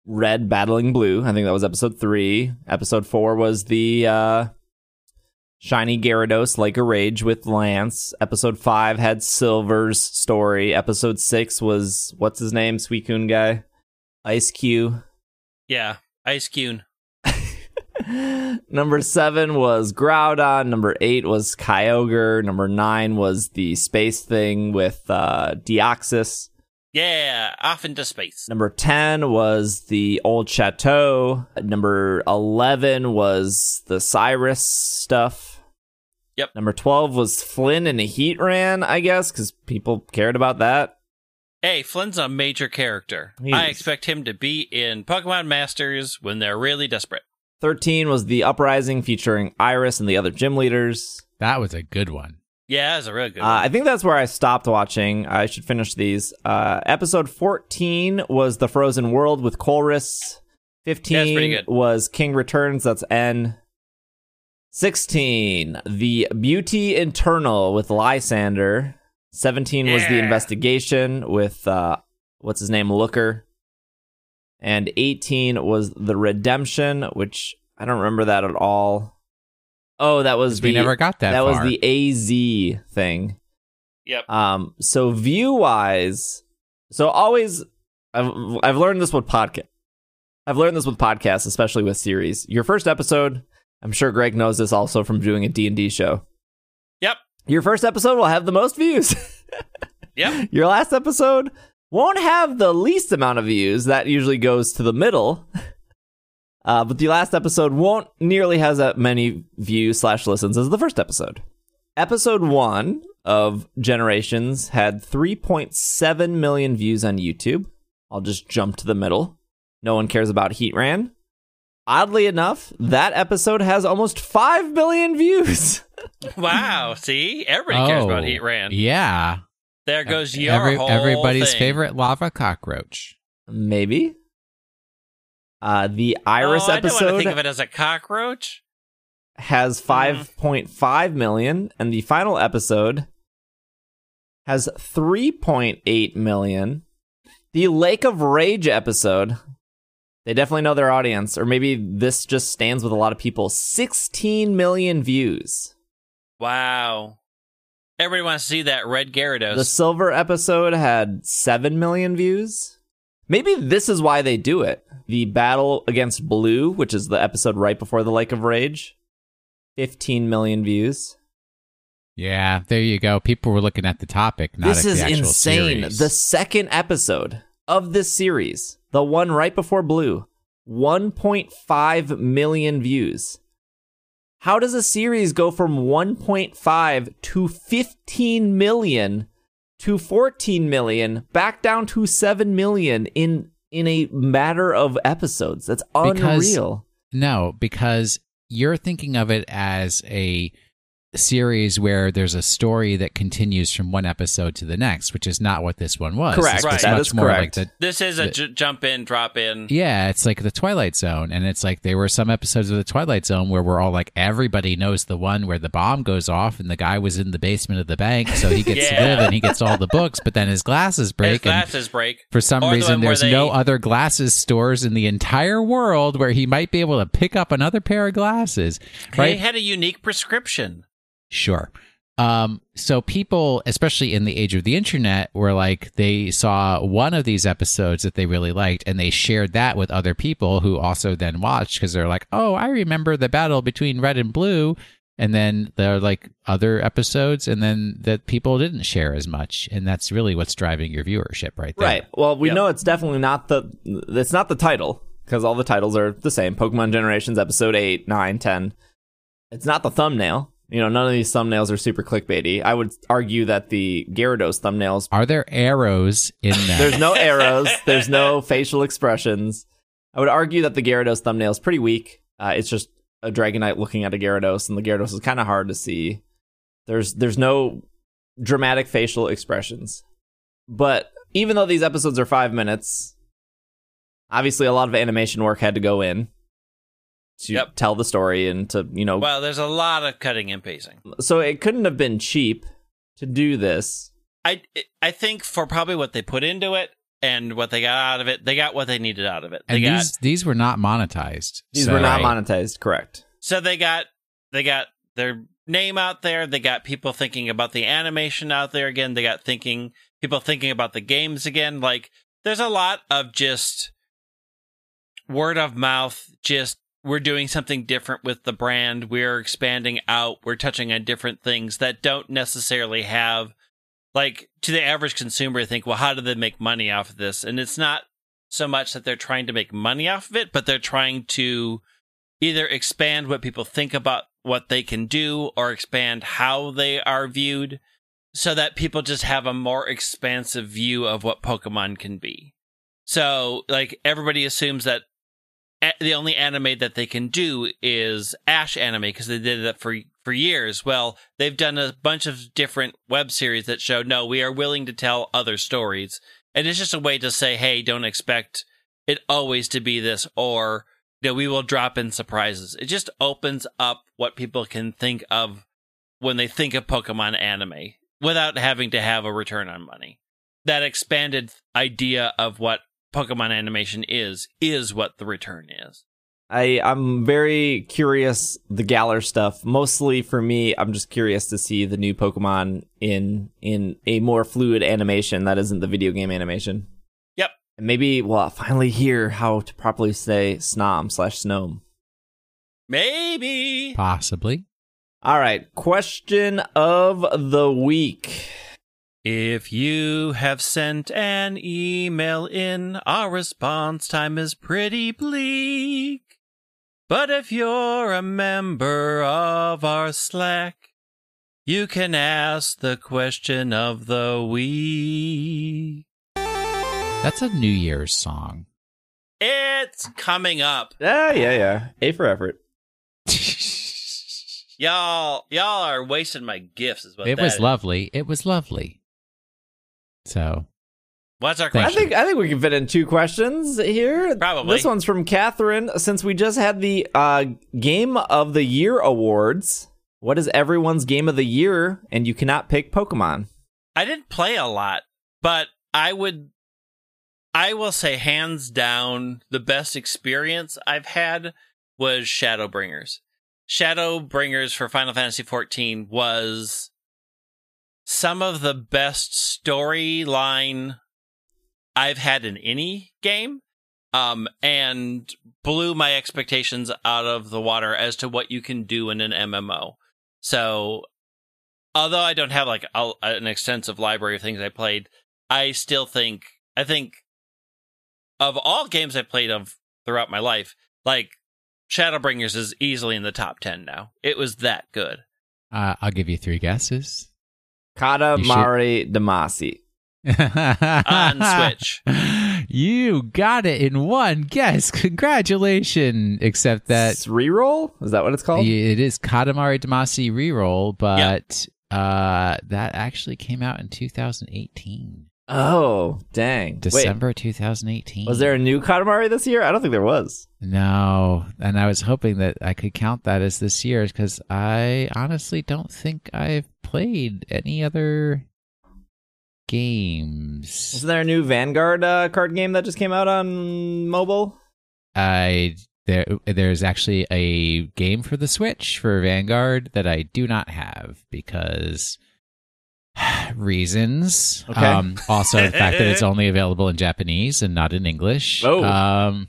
Speaker 1: red battling blue i think that was episode three episode four was the uh Shiny Gyarados, Lake of Rage with Lance. Episode 5 had Silver's story. Episode 6 was, what's his name? Suicune guy? Ice Cube.
Speaker 3: Yeah. Ice Cune.
Speaker 1: Number 7 was Groudon. Number 8 was Kyogre. Number 9 was the space thing with uh, Deoxys.
Speaker 3: Yeah. Off into space.
Speaker 1: Number 10 was the old chateau. Number 11 was the Cyrus stuff.
Speaker 3: Yep.
Speaker 1: Number 12 was Flynn and a Heatran, I guess, because people cared about that.
Speaker 3: Hey, Flynn's a major character. I expect him to be in Pokemon Masters when they're really desperate.
Speaker 1: 13 was the Uprising featuring Iris and the other gym leaders.
Speaker 2: That was a good one.
Speaker 3: Yeah, that was a real good
Speaker 1: Uh,
Speaker 3: one.
Speaker 1: I think that's where I stopped watching. I should finish these. Uh, episode 14 was The Frozen World with Colress.
Speaker 3: Yeah,
Speaker 1: 15
Speaker 3: good.
Speaker 1: was King Returns. That's N. 16, The Beauty Eternal with Lysandre. 17 was The Investigation with, uh, what's his name, Looker. And 18 was The Redemption, which I don't remember that at all. Oh, that was
Speaker 2: We never got that.
Speaker 1: that was the AZ thing.
Speaker 3: Yep.
Speaker 1: Um, so view wise, so always, I've I've learned this with podcast. I've learned this with podcasts, especially with series. Your first episode, I'm sure Greg knows this also from doing a D and D show.
Speaker 3: Yep.
Speaker 1: Your first episode will have the most views.
Speaker 3: Yep.
Speaker 1: Your last episode won't have the least amount of views. That usually goes to the middle. Uh, but the last episode won't nearly has that many views slash listens as the first episode. Episode one of Generations had 3.7 million views on YouTube. I'll just jump to the middle. No one cares about Heatran. Oddly enough, that episode has almost 5 million views.
Speaker 3: Wow. See? Everybody cares about
Speaker 2: Oh,
Speaker 3: Heatran.
Speaker 2: Yeah.
Speaker 3: There goes your
Speaker 2: Every-
Speaker 3: whole
Speaker 2: everybody's
Speaker 3: thing.
Speaker 2: favorite lava cockroach.
Speaker 1: Maybe. Uh, the Iris
Speaker 3: oh, I don't want to
Speaker 1: episode
Speaker 3: think of it as a cockroach.
Speaker 1: has 5.5 million, and the final episode has 3.8 million. The Lake of Rage episode They definitely know their audience, or maybe this just stands with a lot of people. 16 million views.
Speaker 3: Wow. Everybody wants to see that red Gyarados.
Speaker 1: The silver episode had 7 million views. Maybe this is why they do it. The battle against Blue, which is the episode right before the Lake of Rage, 15 million views.
Speaker 2: Yeah, there you go. People were looking at the topic, not
Speaker 1: this
Speaker 2: at
Speaker 1: is
Speaker 2: the actual
Speaker 1: insane.
Speaker 2: series.
Speaker 1: The second episode of this series, the one right before Blue, 1.5 million views. How does a series go from 1.5 to 15 million to 14 million back down to 7 million in in a matter of episodes? That's
Speaker 2: Because-
Speaker 1: unreal.
Speaker 2: No, because you're thinking of it as a series where there's a story that continues from one episode to the next, which is not what this one was.
Speaker 1: Correct.
Speaker 2: This
Speaker 3: Right.
Speaker 2: was
Speaker 1: That
Speaker 2: much
Speaker 1: is
Speaker 2: more
Speaker 1: correct.
Speaker 2: like the
Speaker 3: this is a
Speaker 2: the-
Speaker 3: j- jump in, drop in.
Speaker 2: Yeah, it's like the Twilight Zone, and it's like there were some episodes of the Twilight Zone where we're all like, everybody knows the one where the bomb goes off, and the guy was in the basement of the bank, so he gets to live and he gets all the books, but then his glasses
Speaker 3: His
Speaker 2: break, and
Speaker 3: glasses break.
Speaker 2: for some
Speaker 3: Or
Speaker 2: reason
Speaker 3: one where
Speaker 2: there's no other glasses stores in the entire world where he might be able to pick up another pair of glasses,
Speaker 3: He
Speaker 2: right?
Speaker 3: had a unique prescription.
Speaker 2: Sure. Um, so people, especially in the age of the internet, were like they saw one of these episodes that they really liked, and they shared that with other people who also then watched because they're like, "Oh, I remember the battle between red and blue," and then there are like other episodes, and then that people didn't share as much, and that's really what's driving your viewership, right there.
Speaker 1: Right. Well, we
Speaker 3: Yep.
Speaker 1: know it's definitely not the it's not the title because all the titles are the same. Pokemon Generations episode 8, 9, 10. It's not the thumbnail. You know, none of these thumbnails are super clickbaity. I would argue that the Gyarados thumbnails
Speaker 2: Are there arrows in them?
Speaker 1: there's no arrows, there's no facial expressions. I would argue that the Gyarados thumbnail is pretty weak. Uh, it's just a Dragonite looking at a Gyarados, and the Gyarados is kind of hard to see. There's there's no dramatic facial expressions. But even though these episodes are five minutes, obviously a lot of animation work had to go in to
Speaker 3: Yep.
Speaker 1: tell the story and to you know.
Speaker 3: Well, there's a lot of cutting and pasting.
Speaker 1: so it couldn't have been cheap to do this.
Speaker 3: I I think for probably what they put into it and what they got out of it, they got what they needed out of it. They
Speaker 2: and
Speaker 3: got
Speaker 2: these these were not monetized.
Speaker 1: These
Speaker 2: So-
Speaker 1: were not monetized, correct?
Speaker 3: so they got they got their name out there. They got people thinking about the animation out there again. They got thinking people thinking about the games again. Like there's a lot of just word of mouth. Just we're doing something different with the brand. We're expanding out. We're touching on different things that don't necessarily have like to the average consumer think, well, how do they make money off of this? And it's not so much that they're trying to make money off of it, but they're trying to either expand what people think about what they can do or expand how they are viewed so that people just have a more expansive view of what Pokemon can be. So, like, everybody assumes that the only anime that they can do is Ash anime because they did that for for years. Well, they've done a bunch of different web series that show no, we are willing to tell other stories, and it's just a way to say, hey, don't expect it always to be this, or you know, we will drop in surprises. It just opens up what people can think of when they think of Pokemon anime without having to have a return on money. That expanded idea of what Pokemon animation is is what the return is.
Speaker 1: I I'm very curious the Galar stuff. Mostly for me, I'm just curious to see the new Pokemon in in a more fluid animation that isn't the video game animation.
Speaker 3: Yep.
Speaker 1: And maybe we'll finally hear how to properly say Snom slash Snome.
Speaker 3: Maybe.
Speaker 2: Possibly.
Speaker 1: All right, question of the week.
Speaker 3: If you have sent an email in, our response time is pretty bleak. But if you're a member of our Slack, you can ask the question of the week.
Speaker 2: That's a New Year's song.
Speaker 3: It's coming up.
Speaker 1: Yeah, yeah, yeah. A for effort.
Speaker 3: Y'all y'all are wasting my gifts is what
Speaker 2: it
Speaker 3: that
Speaker 2: was
Speaker 3: is.
Speaker 2: lovely. It was lovely. So
Speaker 3: What's our
Speaker 2: Thank
Speaker 1: I think I think we can fit in two questions here.
Speaker 3: Probably.
Speaker 1: This one's from Catherine. Since we just had the uh, Game of the Year awards, what is everyone's Game of the Year? And you cannot pick Pokemon.
Speaker 3: I didn't play a lot, but I would I will say, hands down, the best experience I've had was Shadowbringers. Shadowbringers for Final Fantasy XIV was some of the best storyline I've had in any game. Um, and blew my expectations out of the water as to what you can do in an MMO. So, although I don't have like a, an extensive library of things I played, I still think I think of all games I've played of throughout my life, like Shadowbringers is easily in the top ten now. It was that good.
Speaker 2: Uh, I'll give you three guesses.
Speaker 1: Kata
Speaker 2: You should-
Speaker 1: Damacy.
Speaker 2: On
Speaker 3: Switch.
Speaker 2: You got it in one guess. Congratulations. Except that
Speaker 1: It's reroll? Is that what it's called?
Speaker 2: it is Katamari Damacy reroll, but uh, that actually came out in 2018.
Speaker 1: Oh, dang. Wait,
Speaker 2: December 2018.
Speaker 1: was there a new Katamari this year? I don't think there was.
Speaker 2: No, and I was hoping that I could count that as this year because I honestly don't think I've played any other games.
Speaker 1: Isn't there a new Vanguard uh, card game that just came out on mobile?
Speaker 2: I there there's actually a game for the Switch for Vanguard that I do not have because reasons.
Speaker 1: Okay.
Speaker 2: Um, also, the fact that it's only available in Japanese and not in English.
Speaker 1: Oh.
Speaker 2: Um,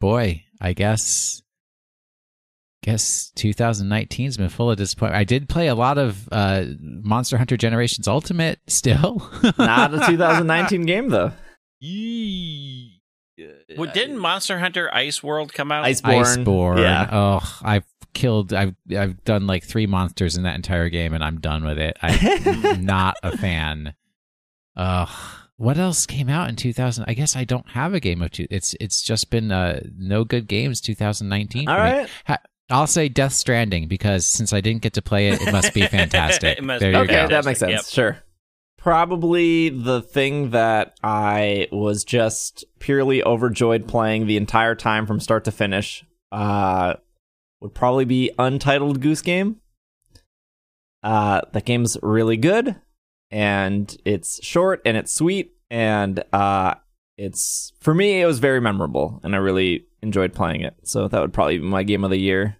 Speaker 2: boy, I guess. Guess 2019's been full of disappointment. I did play a lot of uh, Monster Hunter Generations Ultimate still.
Speaker 1: Not a 2019 game though.
Speaker 3: Well, didn't Monster Hunter Ice World come out?
Speaker 1: Iceborne.
Speaker 2: Iceborne.
Speaker 1: Yeah.
Speaker 2: Oh, I've killed. I've I've done like three monsters in that entire game, and I'm done with it. I'm not a fan. Ugh. What else came out in 2000? I guess I don't have a game of two. It's it's just been uh, no good games 2019. for
Speaker 1: All
Speaker 2: me. Ha- I'll say Death Stranding because since I didn't get to play it, it must be fantastic.
Speaker 3: It must
Speaker 2: there
Speaker 3: be
Speaker 2: you
Speaker 1: Okay,
Speaker 2: go.
Speaker 1: that makes sense.
Speaker 3: Yep.
Speaker 1: Sure. Probably the thing that I was just purely overjoyed playing the entire time from start to finish uh, would probably be Untitled Goose Game. Uh, that game's really good, and it's short and it's sweet, and uh, it's for me it was very memorable, and I really enjoyed playing it. So that would probably be my game of the year.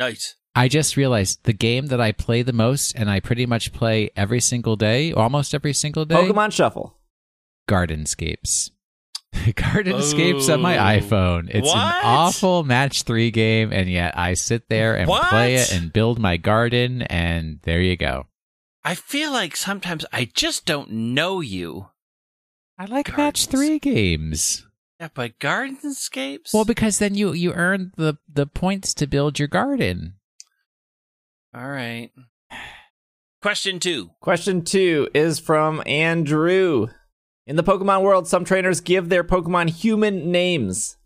Speaker 3: Nice.
Speaker 2: I just realized the game that I play the most, and I pretty much play every single day, almost every single day.
Speaker 1: Pokemon Shuffle.
Speaker 2: Gardenscapes. Gardenscapes on my
Speaker 3: oh.
Speaker 2: iPhone. It's
Speaker 3: What?
Speaker 2: an awful match three game, and yet I sit there and play it and build my garden, and there you go.
Speaker 3: I feel like sometimes I just don't know you.
Speaker 2: I like
Speaker 3: Gardens.
Speaker 2: match three games.
Speaker 3: Yeah, but Gardenscapes?
Speaker 2: Well, because then you you earn the the points to build your garden.
Speaker 3: All right. Question two.
Speaker 1: Question two is from Andrew. In the Pokemon world, some trainers give their Pokemon human names.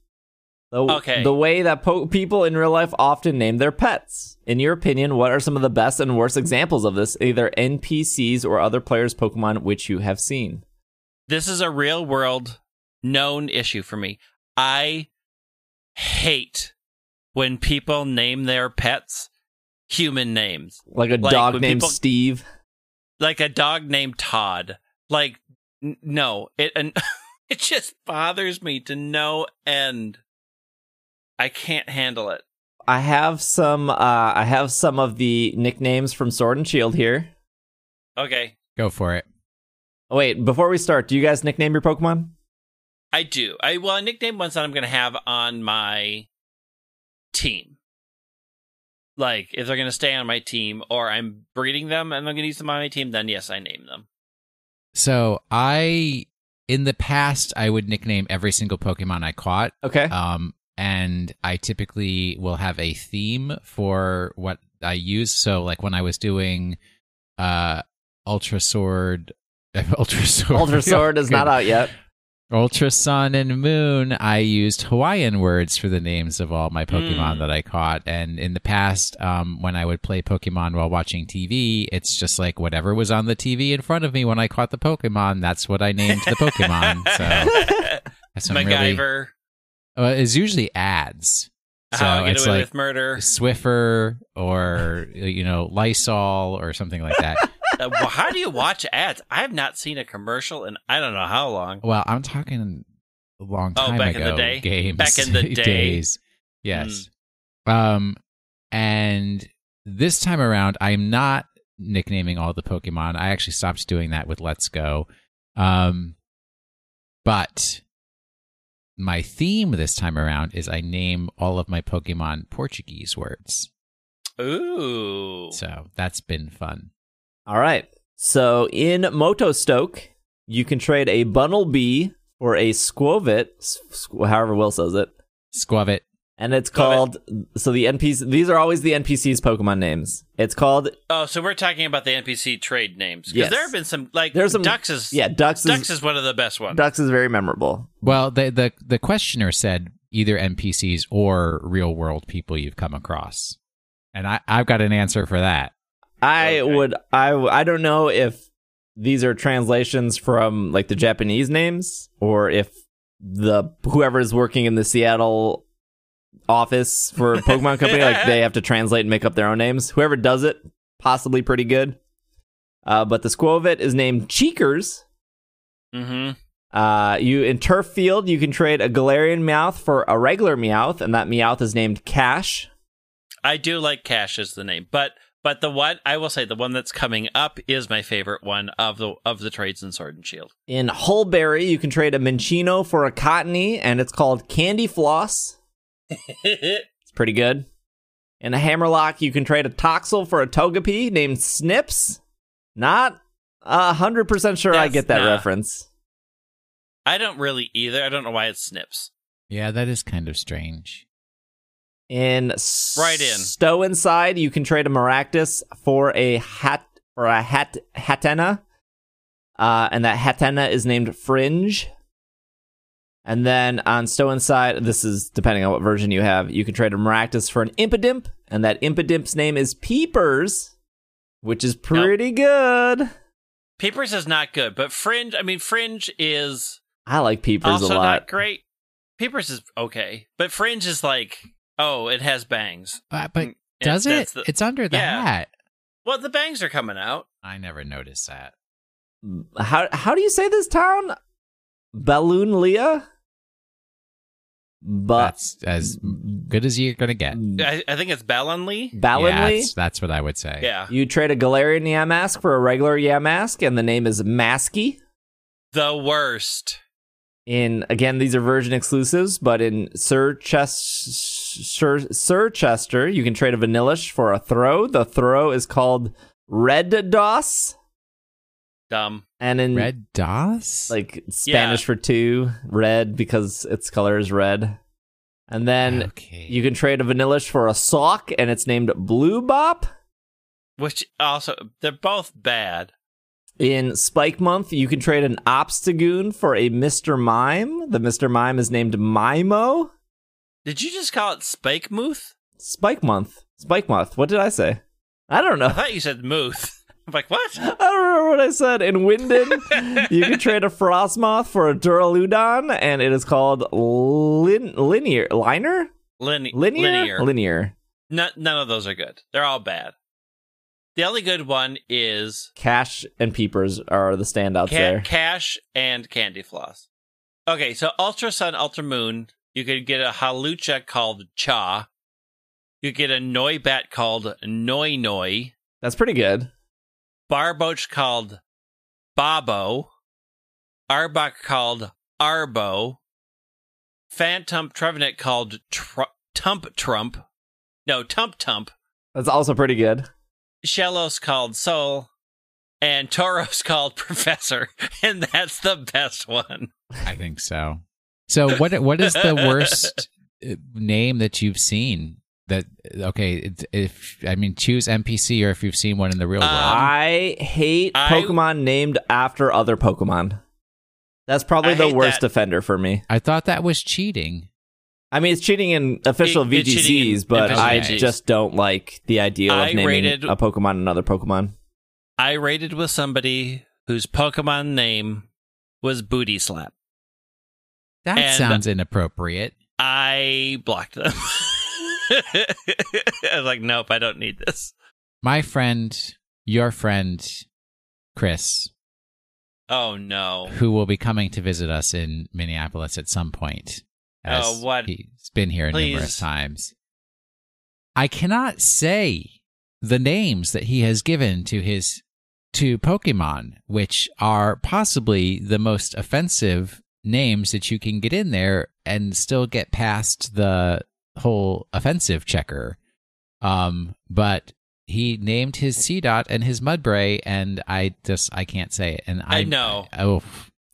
Speaker 1: The,
Speaker 3: Okay.
Speaker 1: The way that po- people in real life often name their pets. In your opinion, what are some of the best and worst examples of this, either NPCs or other players' Pokemon which you have seen?
Speaker 3: This is a real world known issue for me. I hate when people name their pets human names.
Speaker 1: Like a
Speaker 3: Like
Speaker 1: dog named
Speaker 3: people-
Speaker 1: Steve.
Speaker 3: Like a dog named Todd. Like n- no, it and it just bothers me to no end. I can't handle it.
Speaker 1: I have some. Uh, I have some of the nicknames from Sword and Shield here.
Speaker 3: Okay.
Speaker 2: Go for it.
Speaker 1: Oh, wait, before we start, do you guys nickname your Pokemon?
Speaker 3: I do. I well, I nicknamed ones that I'm going to have on my team. Like if they're going to stay on my team, or I'm breeding them and I'm going to use them on my team, then yes, I name them.
Speaker 2: So I, in the past, I would nickname every single Pokemon I caught.
Speaker 1: Okay.
Speaker 2: Um, and I typically will have a theme for what I use. So, like when I was doing uh, Ultra Sword, Ultra Sword,
Speaker 1: Ultra Sword is not out yet.
Speaker 2: Ultra Sun and Moon, I used Hawaiian words for the names of all my Pokemon
Speaker 3: Mm.
Speaker 2: that I caught. And in the past, um, when I would play Pokemon while watching TV, it's just like whatever was on the TV in front of me when I caught the Pokemon, that's what I named the Pokemon. So that's some really,
Speaker 3: MacGyver.
Speaker 2: uh, it's usually ads. So
Speaker 3: how get
Speaker 2: it's like
Speaker 3: with murder.
Speaker 2: Swiffer or you know Lysol or something like that.
Speaker 3: Uh, well, how do you watch ads? I have not seen a commercial in I don't know how long.
Speaker 2: Well, I'm talking a long
Speaker 3: Oh,
Speaker 2: time
Speaker 3: back in
Speaker 2: ago.
Speaker 3: the day?
Speaker 2: Games.
Speaker 3: Back in the day?
Speaker 2: Days. Yes. Um, and this time around, I'm not nicknaming all the Pokemon. I actually stopped doing that with Let's Go. Um, but my theme this time around is I name all of my Pokemon Portuguese words.
Speaker 3: Ooh.
Speaker 2: So that's been fun.
Speaker 1: All right. So in Motostoke, you can trade a Bunnelby for a Skwovet, squ- however Will says it.
Speaker 2: Squavit.
Speaker 1: And it's
Speaker 3: Squavit.
Speaker 1: called, so the NPC, these are always the NPC's Pokemon names. It's called,
Speaker 3: Oh, so we're talking about the NPC trade names because
Speaker 1: Yes.
Speaker 3: there have been some like
Speaker 1: There's some-
Speaker 3: Dux is
Speaker 1: yeah, Dux
Speaker 3: Dux
Speaker 1: is,
Speaker 3: is one of the best ones.
Speaker 1: Dux is very memorable.
Speaker 2: Well, the the the questioner said either NPCs or real world people you've come across, and I I've got an answer for that.
Speaker 1: I
Speaker 3: Okay.
Speaker 1: would, I, I don't know if these are translations from like the Japanese names or if the whoever is working in the Seattle office for Pokemon Company, like they have to translate and make up their own names. Whoever does it, possibly pretty good. Uh, but the Skwovet is named Cheekers.
Speaker 3: mm-hmm.
Speaker 1: Uh, you in Turffield, you can trade a Galarian Meowth for a regular Meowth, and that Meowth is named Cash.
Speaker 3: I do like Cash as the name, but but the one I will say the one that's coming up is my favorite one of the of the trades in Sword and Shield.
Speaker 1: In Hulbury, you can trade a Minccino for a Cottonee, and it's called Candy Floss. It's pretty good. In a Hammerlocke, you can trade a Toxel for a Togepi named Snips. Not a hundred percent sure I get that
Speaker 3: not-
Speaker 1: reference.
Speaker 3: I don't really either. I don't know why it's snips.
Speaker 2: Yeah, that is kind of strange.
Speaker 1: In
Speaker 3: Right in.
Speaker 1: Stow-on-Side, you can trade a Maractus for a hat for a hat Hatenna. Uh, and that Hatenna is named Fringe. And then on Stow-on-Side, this is depending on what version you have, you can trade a Maractus for an Impidimp, and that Impidimp's name is Peepers, which is pretty good.
Speaker 3: Peepers is not good, but Fringe. I mean, Fringe is
Speaker 1: I like Peepers
Speaker 3: also
Speaker 1: a lot.
Speaker 3: not great. Peepers is okay, but Fringe is like, oh, it has bangs.
Speaker 2: Uh, but
Speaker 3: Mm,
Speaker 2: does it?
Speaker 3: the-
Speaker 2: it's under the
Speaker 3: Yeah.
Speaker 2: hat.
Speaker 3: well, the bangs are coming out.
Speaker 2: I never noticed that.
Speaker 1: How how do you say this town? Balloon Leah? But
Speaker 2: That's as good as you're gonna get.
Speaker 3: I, I think it's Balonly.
Speaker 2: Yeah,
Speaker 1: Ballinley?
Speaker 2: that's, that's what I would say.
Speaker 3: Yeah,
Speaker 1: You trade a Galarian Yamask for a regular Yamask, and the name is Masky.
Speaker 3: the worst.
Speaker 1: In again, these are version exclusives, but in Sir Ches- Sir, Circhester, you can trade a Vanillish for a Throh. The Throh is called Red Dos,
Speaker 3: Dumb.
Speaker 1: and in
Speaker 2: Red DOS?
Speaker 1: like Spanish
Speaker 3: Yeah.
Speaker 1: for two, red because its color is red. And then
Speaker 2: okay.
Speaker 1: you can trade a Vanillish for a Sawk, and it's named Blue Bop.
Speaker 3: Which also they're both bad.
Speaker 1: In Spike Month, you can trade an Obstagoon for a Mr. Mime. The Mr. Mime is named Mimo.
Speaker 3: Did you just call it Spike Mooth?
Speaker 1: Spike Month. Spike Month. What did I say? I don't know.
Speaker 3: I thought you said Mooth. I'm like, what?
Speaker 1: I don't remember what I said. In Wyndon, you can trade a Frostmoth for a Duraludon, and it is called lin- Linear. Liner?
Speaker 3: Lin-
Speaker 1: Linear?
Speaker 3: linear.
Speaker 1: Linear.
Speaker 3: No- none of those are good. They're all bad. The only good one is
Speaker 1: Cash and Peepers are the standouts
Speaker 3: Ca-
Speaker 1: there.
Speaker 3: Cash and Candy Floss. Okay, so Ultra Sun, Ultra Moon, you could get a Hawlucha called Cha. You get a Noibat called Noi Noi.
Speaker 1: That's pretty good.
Speaker 3: Barboach called Babo. Arbok called Arbo. Phantump Trevenant called Tr- Tump Trump. No, Tump Tump.
Speaker 1: That's also pretty good.
Speaker 3: Shellos called Soul. And Tauros called Professor. And that's the best one.
Speaker 2: I think so. So what what is the worst uh, name that you've seen? That okay? If I mean, choose NPC or if you've seen one in the real world.
Speaker 3: Um,
Speaker 1: I hate
Speaker 3: I-
Speaker 1: Pokemon named after other Pokemon. That's probably
Speaker 3: I
Speaker 1: the worst
Speaker 3: that.
Speaker 1: offender for me.
Speaker 2: I thought that was cheating.
Speaker 1: I mean, it's cheating in official
Speaker 3: It- it's cheating in
Speaker 1: VGCs, but
Speaker 3: official
Speaker 1: I
Speaker 3: VGCs.
Speaker 1: just don't like the idea of
Speaker 3: I
Speaker 1: naming
Speaker 3: rated-
Speaker 1: a Pokemon another Pokemon.
Speaker 3: I rated with somebody whose Pokemon name was Booty Slap.
Speaker 2: That
Speaker 3: And-
Speaker 2: sounds inappropriate.
Speaker 3: I blocked them. I was like, nope, I don't need this.
Speaker 2: My friend, your friend, Chris,
Speaker 3: Oh no.
Speaker 2: who will be coming to visit us in Minneapolis at some point. As
Speaker 3: Oh, what?
Speaker 2: He's been here
Speaker 3: Please.
Speaker 2: numerous times. I cannot say the names that he has given to his to Pokemon, which are possibly the most offensive names that you can get in there and still get past the whole offensive checker. Um, but he named his Seedot and his Mudbray, and I just I can't say it. And I,
Speaker 3: I know.
Speaker 2: Oh,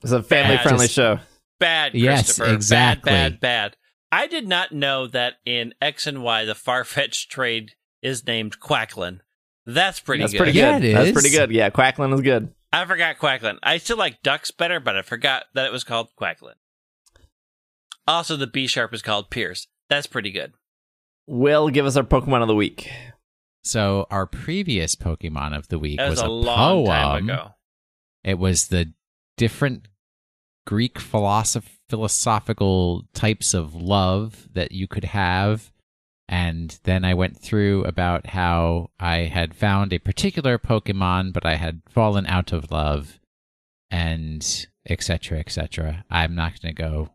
Speaker 1: It's a family friendly show.
Speaker 3: Bad,
Speaker 2: Yes, exactly.
Speaker 3: Bad, bad, bad. I did not know that in X and Y the Farfetch'd trade is named Quacklin. That's pretty
Speaker 1: That's
Speaker 3: good.
Speaker 1: pretty
Speaker 2: Yeah,
Speaker 1: good.
Speaker 2: it
Speaker 1: That's
Speaker 2: is.
Speaker 1: pretty good. Yeah, Quacklin is good.
Speaker 3: I forgot Quacklin. I still like Dux better, but I forgot that it was called Quacklin. Also, the B sharp is called Pierce. That's pretty good.
Speaker 1: Will give us our Pokemon of the week.
Speaker 2: So our previous Pokemon of the week
Speaker 3: That was,
Speaker 2: was
Speaker 3: a,
Speaker 2: a
Speaker 3: long
Speaker 2: poem.
Speaker 3: time ago.
Speaker 2: It was the different Greek philosoph- philosophical types of love that you could have. And then I went through about how I had found a particular Pokemon, but I had fallen out of love, and etc. etc. I'm not going to go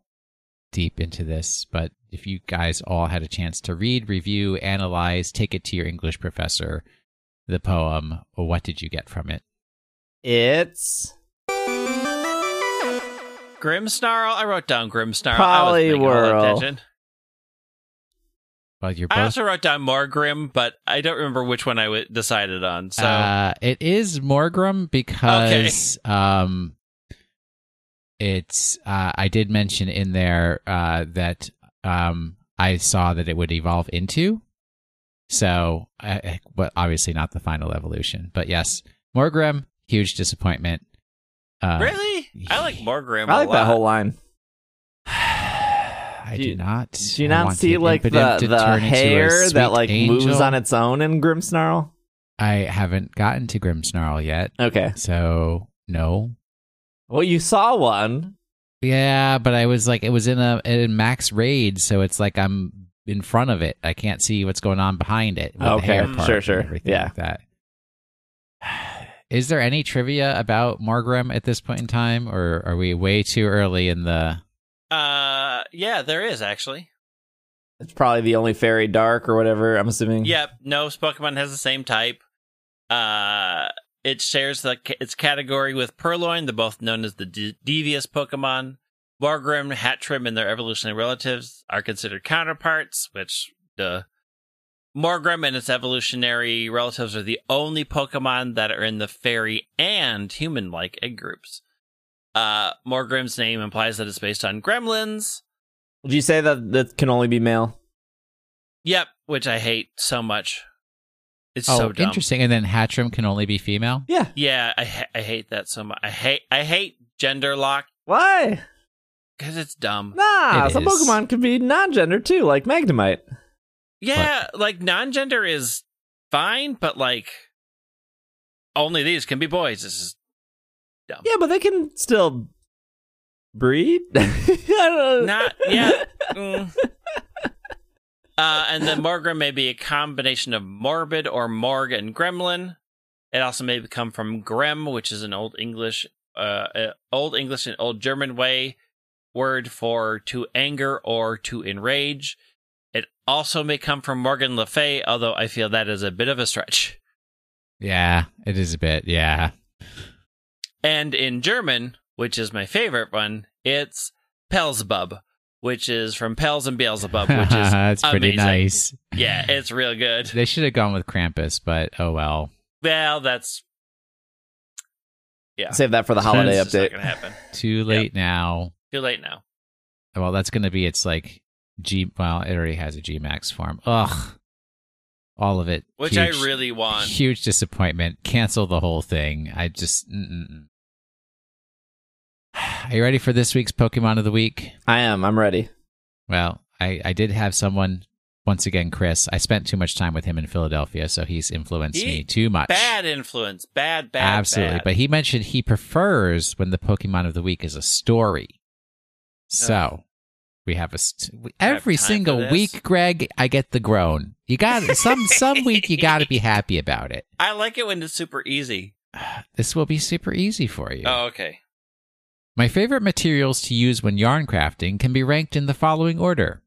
Speaker 2: deep into this, but if you guys all had a chance to read, review, analyze, take it to your English professor, the poem, what did you get from it?
Speaker 1: It's
Speaker 3: Grimmsnarl. I wrote down Grimmsnarl. I was paying all
Speaker 1: Poliwhirl.
Speaker 3: attention.
Speaker 2: Well, you're
Speaker 3: I also wrote down Morgrem, but I don't remember which one I w- decided on. So
Speaker 2: Uh, it is Morgrem because um, it's. Uh, I did mention in there uh, that um, I saw that it would evolve into. So, uh, but obviously not the final evolution. But yes, Morgrem, huge disappointment. Uh,
Speaker 3: really, I like Morgrem.
Speaker 1: I like
Speaker 3: a
Speaker 1: that whole line.
Speaker 2: I
Speaker 1: Do
Speaker 2: do, not.
Speaker 1: Do you not see like the, the
Speaker 2: turn into a
Speaker 1: hair that
Speaker 2: sweet
Speaker 1: like moves on its own in Grimmsnarl?
Speaker 2: I haven't gotten to Grimmsnarl yet,
Speaker 1: Okay.
Speaker 2: so no.
Speaker 1: Well, you saw one.
Speaker 2: Yeah, but I was like, it was in a in max raid, so it's like I'm in front of it. I can't see what's going on behind it. With the
Speaker 1: Okay,
Speaker 2: hair
Speaker 3: Mm.
Speaker 2: part
Speaker 1: sure, sure.
Speaker 2: everything
Speaker 1: Yeah.
Speaker 2: like that. Is there any trivia about Morgrem at this point in time, or are we way too early in the?
Speaker 3: Uh, yeah, there is actually.
Speaker 1: It's probably the only fairy dark or whatever. I'm assuming.
Speaker 3: Yep, no Pokemon has the same type. Uh, it shares the its category with Purrloin. They're both known as the de- devious Pokemon. Morgrem, Hattrem, and their evolutionary relatives are considered counterparts, which the Morgrem and its evolutionary relatives are the only Pokemon that are in the fairy and human-like egg groups. Uh, Morgrem's name implies that it's based on gremlins.
Speaker 1: Would you say that that can only be male?
Speaker 3: Yep, which I hate so much. It's
Speaker 2: oh,
Speaker 3: so dumb.
Speaker 2: interesting. And then Hattrem can only be female.
Speaker 1: Yeah.
Speaker 3: Yeah, I ha- I hate that so much. I hate I hate gender lock
Speaker 1: Why?
Speaker 3: because it's dumb.
Speaker 1: Nah,
Speaker 2: It
Speaker 1: some
Speaker 2: is.
Speaker 1: Pokemon can be non-gender too, like Magnemite.
Speaker 3: Yeah, like non-gender is fine, but like only these can be boys. This is dumb.
Speaker 1: Yeah, but they can still breed. I don't
Speaker 3: Not yet. Mm. Uh, and then Morgrem may be a combination of morbid or morg and gremlin. It also may come from grem, which is an old English, uh, uh, old English and old German way word for to anger or to enrage. It also may come from Morgan Le Fay, although I feel that is a bit of a stretch.
Speaker 2: Yeah, it is a bit. Yeah.
Speaker 3: And in German, which is my favorite one, it's Pelzebub, which is from Pelz and Beelzebub, which is
Speaker 2: That's pretty
Speaker 3: amazing.
Speaker 2: nice.
Speaker 3: yeah, it's real good.
Speaker 2: They should have gone with Krampus, but oh well.
Speaker 3: Well, that's yeah.
Speaker 1: Save that for the holiday
Speaker 3: That's just not
Speaker 1: update.
Speaker 3: gonna happen.
Speaker 2: Too late now.
Speaker 3: Too late now.
Speaker 2: Well, that's going to be its like G. Well, it already has a G Max form. Ugh, all of it.
Speaker 3: Which
Speaker 2: Huge-
Speaker 3: I really want.
Speaker 2: Huge disappointment. Cancel the whole thing. I just. Mm-mm. Are you ready for this week's Pokemon of the week?
Speaker 1: I am. I'm ready.
Speaker 2: Well, I I did have someone. Once again, Chris. I spent too much time with him in Philadelphia, so he's influenced
Speaker 3: He-
Speaker 2: me too much.
Speaker 3: Bad influence. Bad, bad.
Speaker 2: Absolutely.
Speaker 3: bad.
Speaker 2: But he mentioned he prefers when the Pokemon of the week is a story. So we have a st- we-
Speaker 3: have
Speaker 2: every single week, Greg. I get the groan. You got some some week you got to be happy about it.
Speaker 3: I like it when it's super easy.
Speaker 2: This will be super easy for you.
Speaker 3: Oh, okay.
Speaker 2: My favorite materials to use when yarn crafting can be ranked in the following order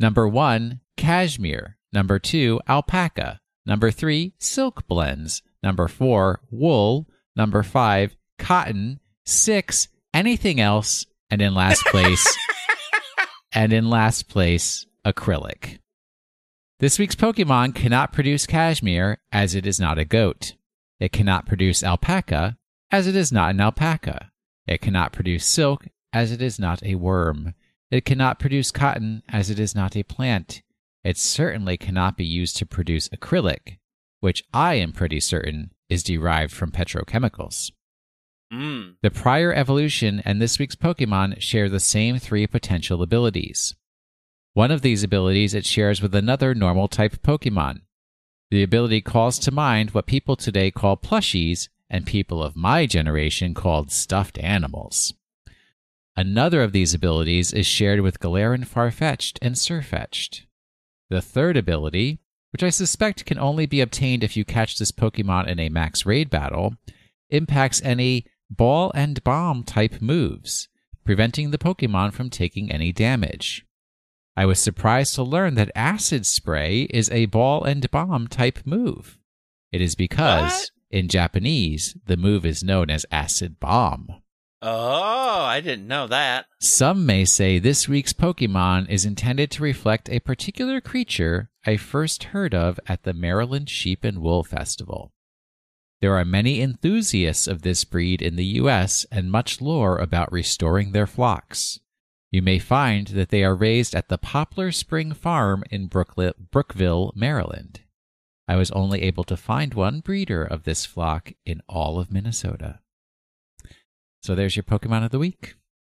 Speaker 2: Number one, cashmere. Number two, alpaca. Number three, silk blends. Number four, wool. Number five, cotton. Six, anything else. And in last place, and in last place, acrylic. This week's Pokemon cannot produce cashmere as it is not a goat. It cannot produce alpaca as it is not an alpaca. It cannot produce silk as it is not a worm. It cannot produce cotton as it is not a plant. It certainly cannot be used to produce acrylic, which I am pretty certain is derived from petrochemicals.
Speaker 3: Mm.
Speaker 2: The prior evolution and this week's Pokemon share the same three potential abilities. One of these abilities it shares with another normal type Pokemon. The ability calls to mind what people today call plushies and people of my generation called stuffed animals. Another of these abilities is shared with Galarian Farfetch'd and Sirfetch'd. The third ability, which I suspect can only be obtained if you catch this Pokemon in a max raid battle, impacts any ball and bomb type moves, preventing the Pokemon from taking any damage. I was surprised to learn that Acid Spray is a ball and bomb type move. It is because,
Speaker 3: What?
Speaker 2: in Japanese, the move is known as Acid Bomb.
Speaker 3: Oh, I didn't know that.
Speaker 2: Some may say this week's Pokemon is intended to reflect a particular creature I first heard of at the Maryland Sheep and Wool Festival. There are many enthusiasts of this breed in the U.S. and much lore about restoring their flocks. You may find that they are raised at the Poplar Spring Farm in Brookville, Maryland. I was only able to find one breeder of this flock in all of Minnesota. So there's your Pokemon of the week.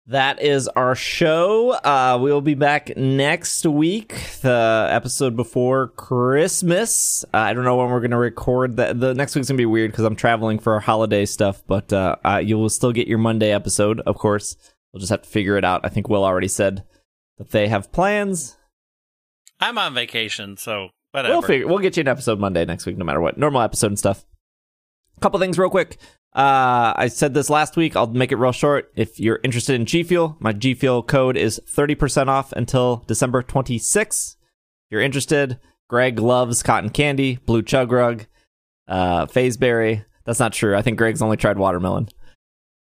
Speaker 1: That is our show. Uh, we'll be back next week, the episode before Christmas. Uh, I don't know when we're going to record that. The next week's going to be weird because I'm traveling for holiday stuff, but uh, uh, you will still get your Monday episode, of course. We'll just have to figure it out. I think Will already said that they have plans.
Speaker 3: I'm on vacation, so whatever.
Speaker 1: We'll figure. We'll get you an episode Monday next week, no matter what. Normal episode and stuff. Couple things real quick. Uh, I said this last week. I'll make it real short. If you're interested in G Fuel, my G Fuel code is 30% off until December 26th. If you're interested, Greg loves cotton candy, blue chug rug, uh, Fazeberry. That's not true. I think Greg's only tried watermelon.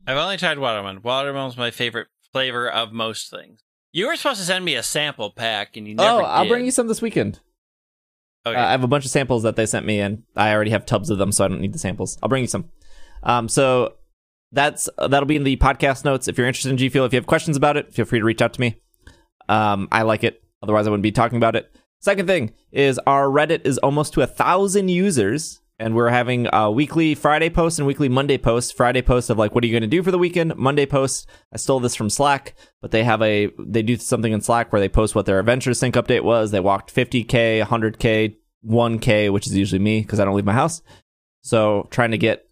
Speaker 3: I've only tried watermelon. Watermelon's my favorite flavor of most things. You were supposed to send me a sample pack, and you never
Speaker 1: oh, I'll
Speaker 3: did.
Speaker 1: bring you some this weekend.
Speaker 3: Okay.
Speaker 1: Uh, I have a bunch of samples that they sent me, and I already have tubs of them, so I don't need the samples. I'll bring you some. Um, so that's that'll be in the podcast notes. If you're interested in G Fuel, if you have questions about it, feel free to reach out to me. Um, I like it. Otherwise, I wouldn't be talking about it. Second thing is our Reddit is almost to a thousand users, and we're having a weekly Friday post and weekly Monday post. Friday post of like, what are you going to do for the weekend? Monday post. I stole this from Slack, but they have a they do something in Slack where they post what their Adventure Sync update was. They walked 50k, 100k, 1k, which is usually me because I don't leave my house. So trying to get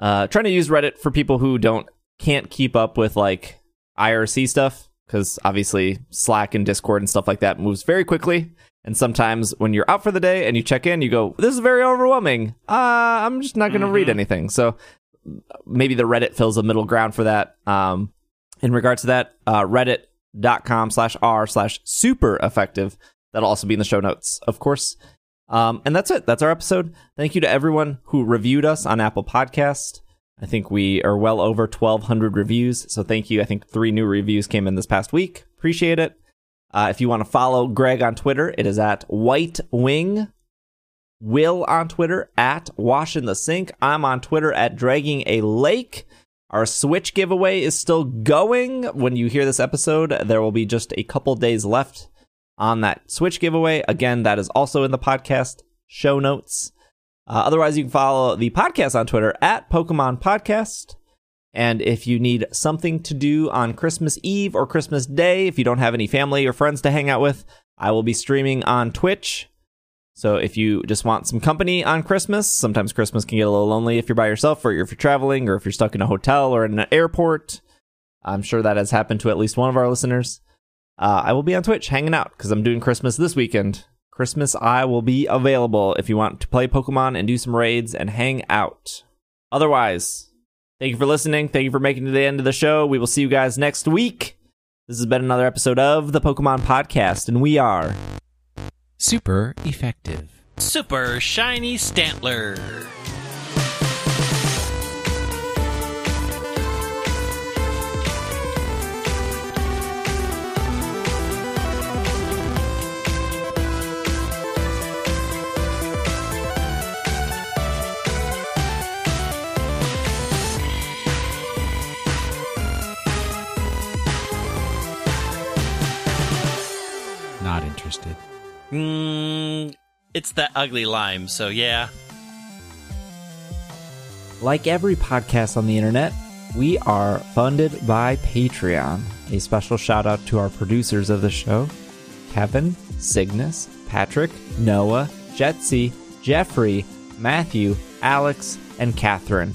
Speaker 1: uh, trying to use Reddit for people who don't can't keep up with like IRC stuff because obviously Slack and Discord and stuff like that moves very quickly. And sometimes when you're out for the day and you check in, you go, "This is very overwhelming. Uh, I'm just not going to read
Speaker 3: Mhm.
Speaker 1: anything." So maybe the Reddit fills a middle ground for that. Um, in regards to that, uh, reddit.com slash r slash super effective. That'll also be in the show notes, of course. Um, and that's it. That's our episode. Thank you to everyone who reviewed us on Apple Podcast. I think we are well over 1,200 reviews. So thank you. I think three new reviews came in this past week. Appreciate it. Uh, if you want to follow Greg on Twitter, it is at White Wing. Will on Twitter at Wash in the Sink. I'm on Twitter at Dragging a Lake. Our Switch giveaway is still going. When you hear this episode, there will be just a couple days left on that Switch giveaway. Again, that is also in the podcast show notes. Uh, otherwise, you can follow the podcast on Twitter at Pokemon Podcast. And if you need something to do on Christmas Eve or Christmas Day, if you don't have any family or friends to hang out with, I will be streaming on Twitch. So if you just want some company on Christmas, sometimes Christmas can get a little lonely if you're by yourself or if you're traveling or if you're stuck in a hotel or in an airport. I'm sure that has happened to at least one of our listeners. Uh, I will be on Twitch hanging out because I'm doing Christmas this weekend. Christmas, I will be available if you want to play Pokemon and do some raids and hang out. Otherwise, thank you for listening. Thank you for making it to the end of the show. We will see you guys next week. This has been another episode of the Pokemon Podcast, and we are
Speaker 2: Super effective.
Speaker 3: Super shiny Stantler.
Speaker 2: Interested.
Speaker 3: Mm, it's that ugly lime, so yeah.
Speaker 1: Like every podcast on the internet, we are funded by Patreon. A special shout out to our producers of the show Kevin, Cygnus, Patrick, Noah, Jetsy, Jeffrey, Matthew, Alex, and Catherine.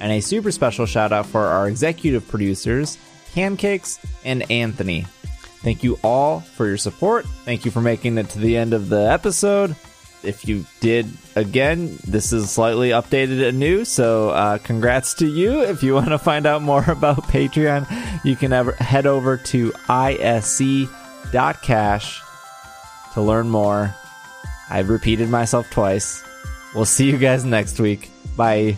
Speaker 1: And a super special shout out for our executive producers, Pancakes and Anthony. Thank you all for your support. Thank you for making it to the end of the episode. If you did, again, this is slightly updated and new, so uh, congrats to you. If you want to find out more about Patreon, you can ever head over to isc.cash to learn more. I've repeated myself twice. We'll see you guys next week. Bye.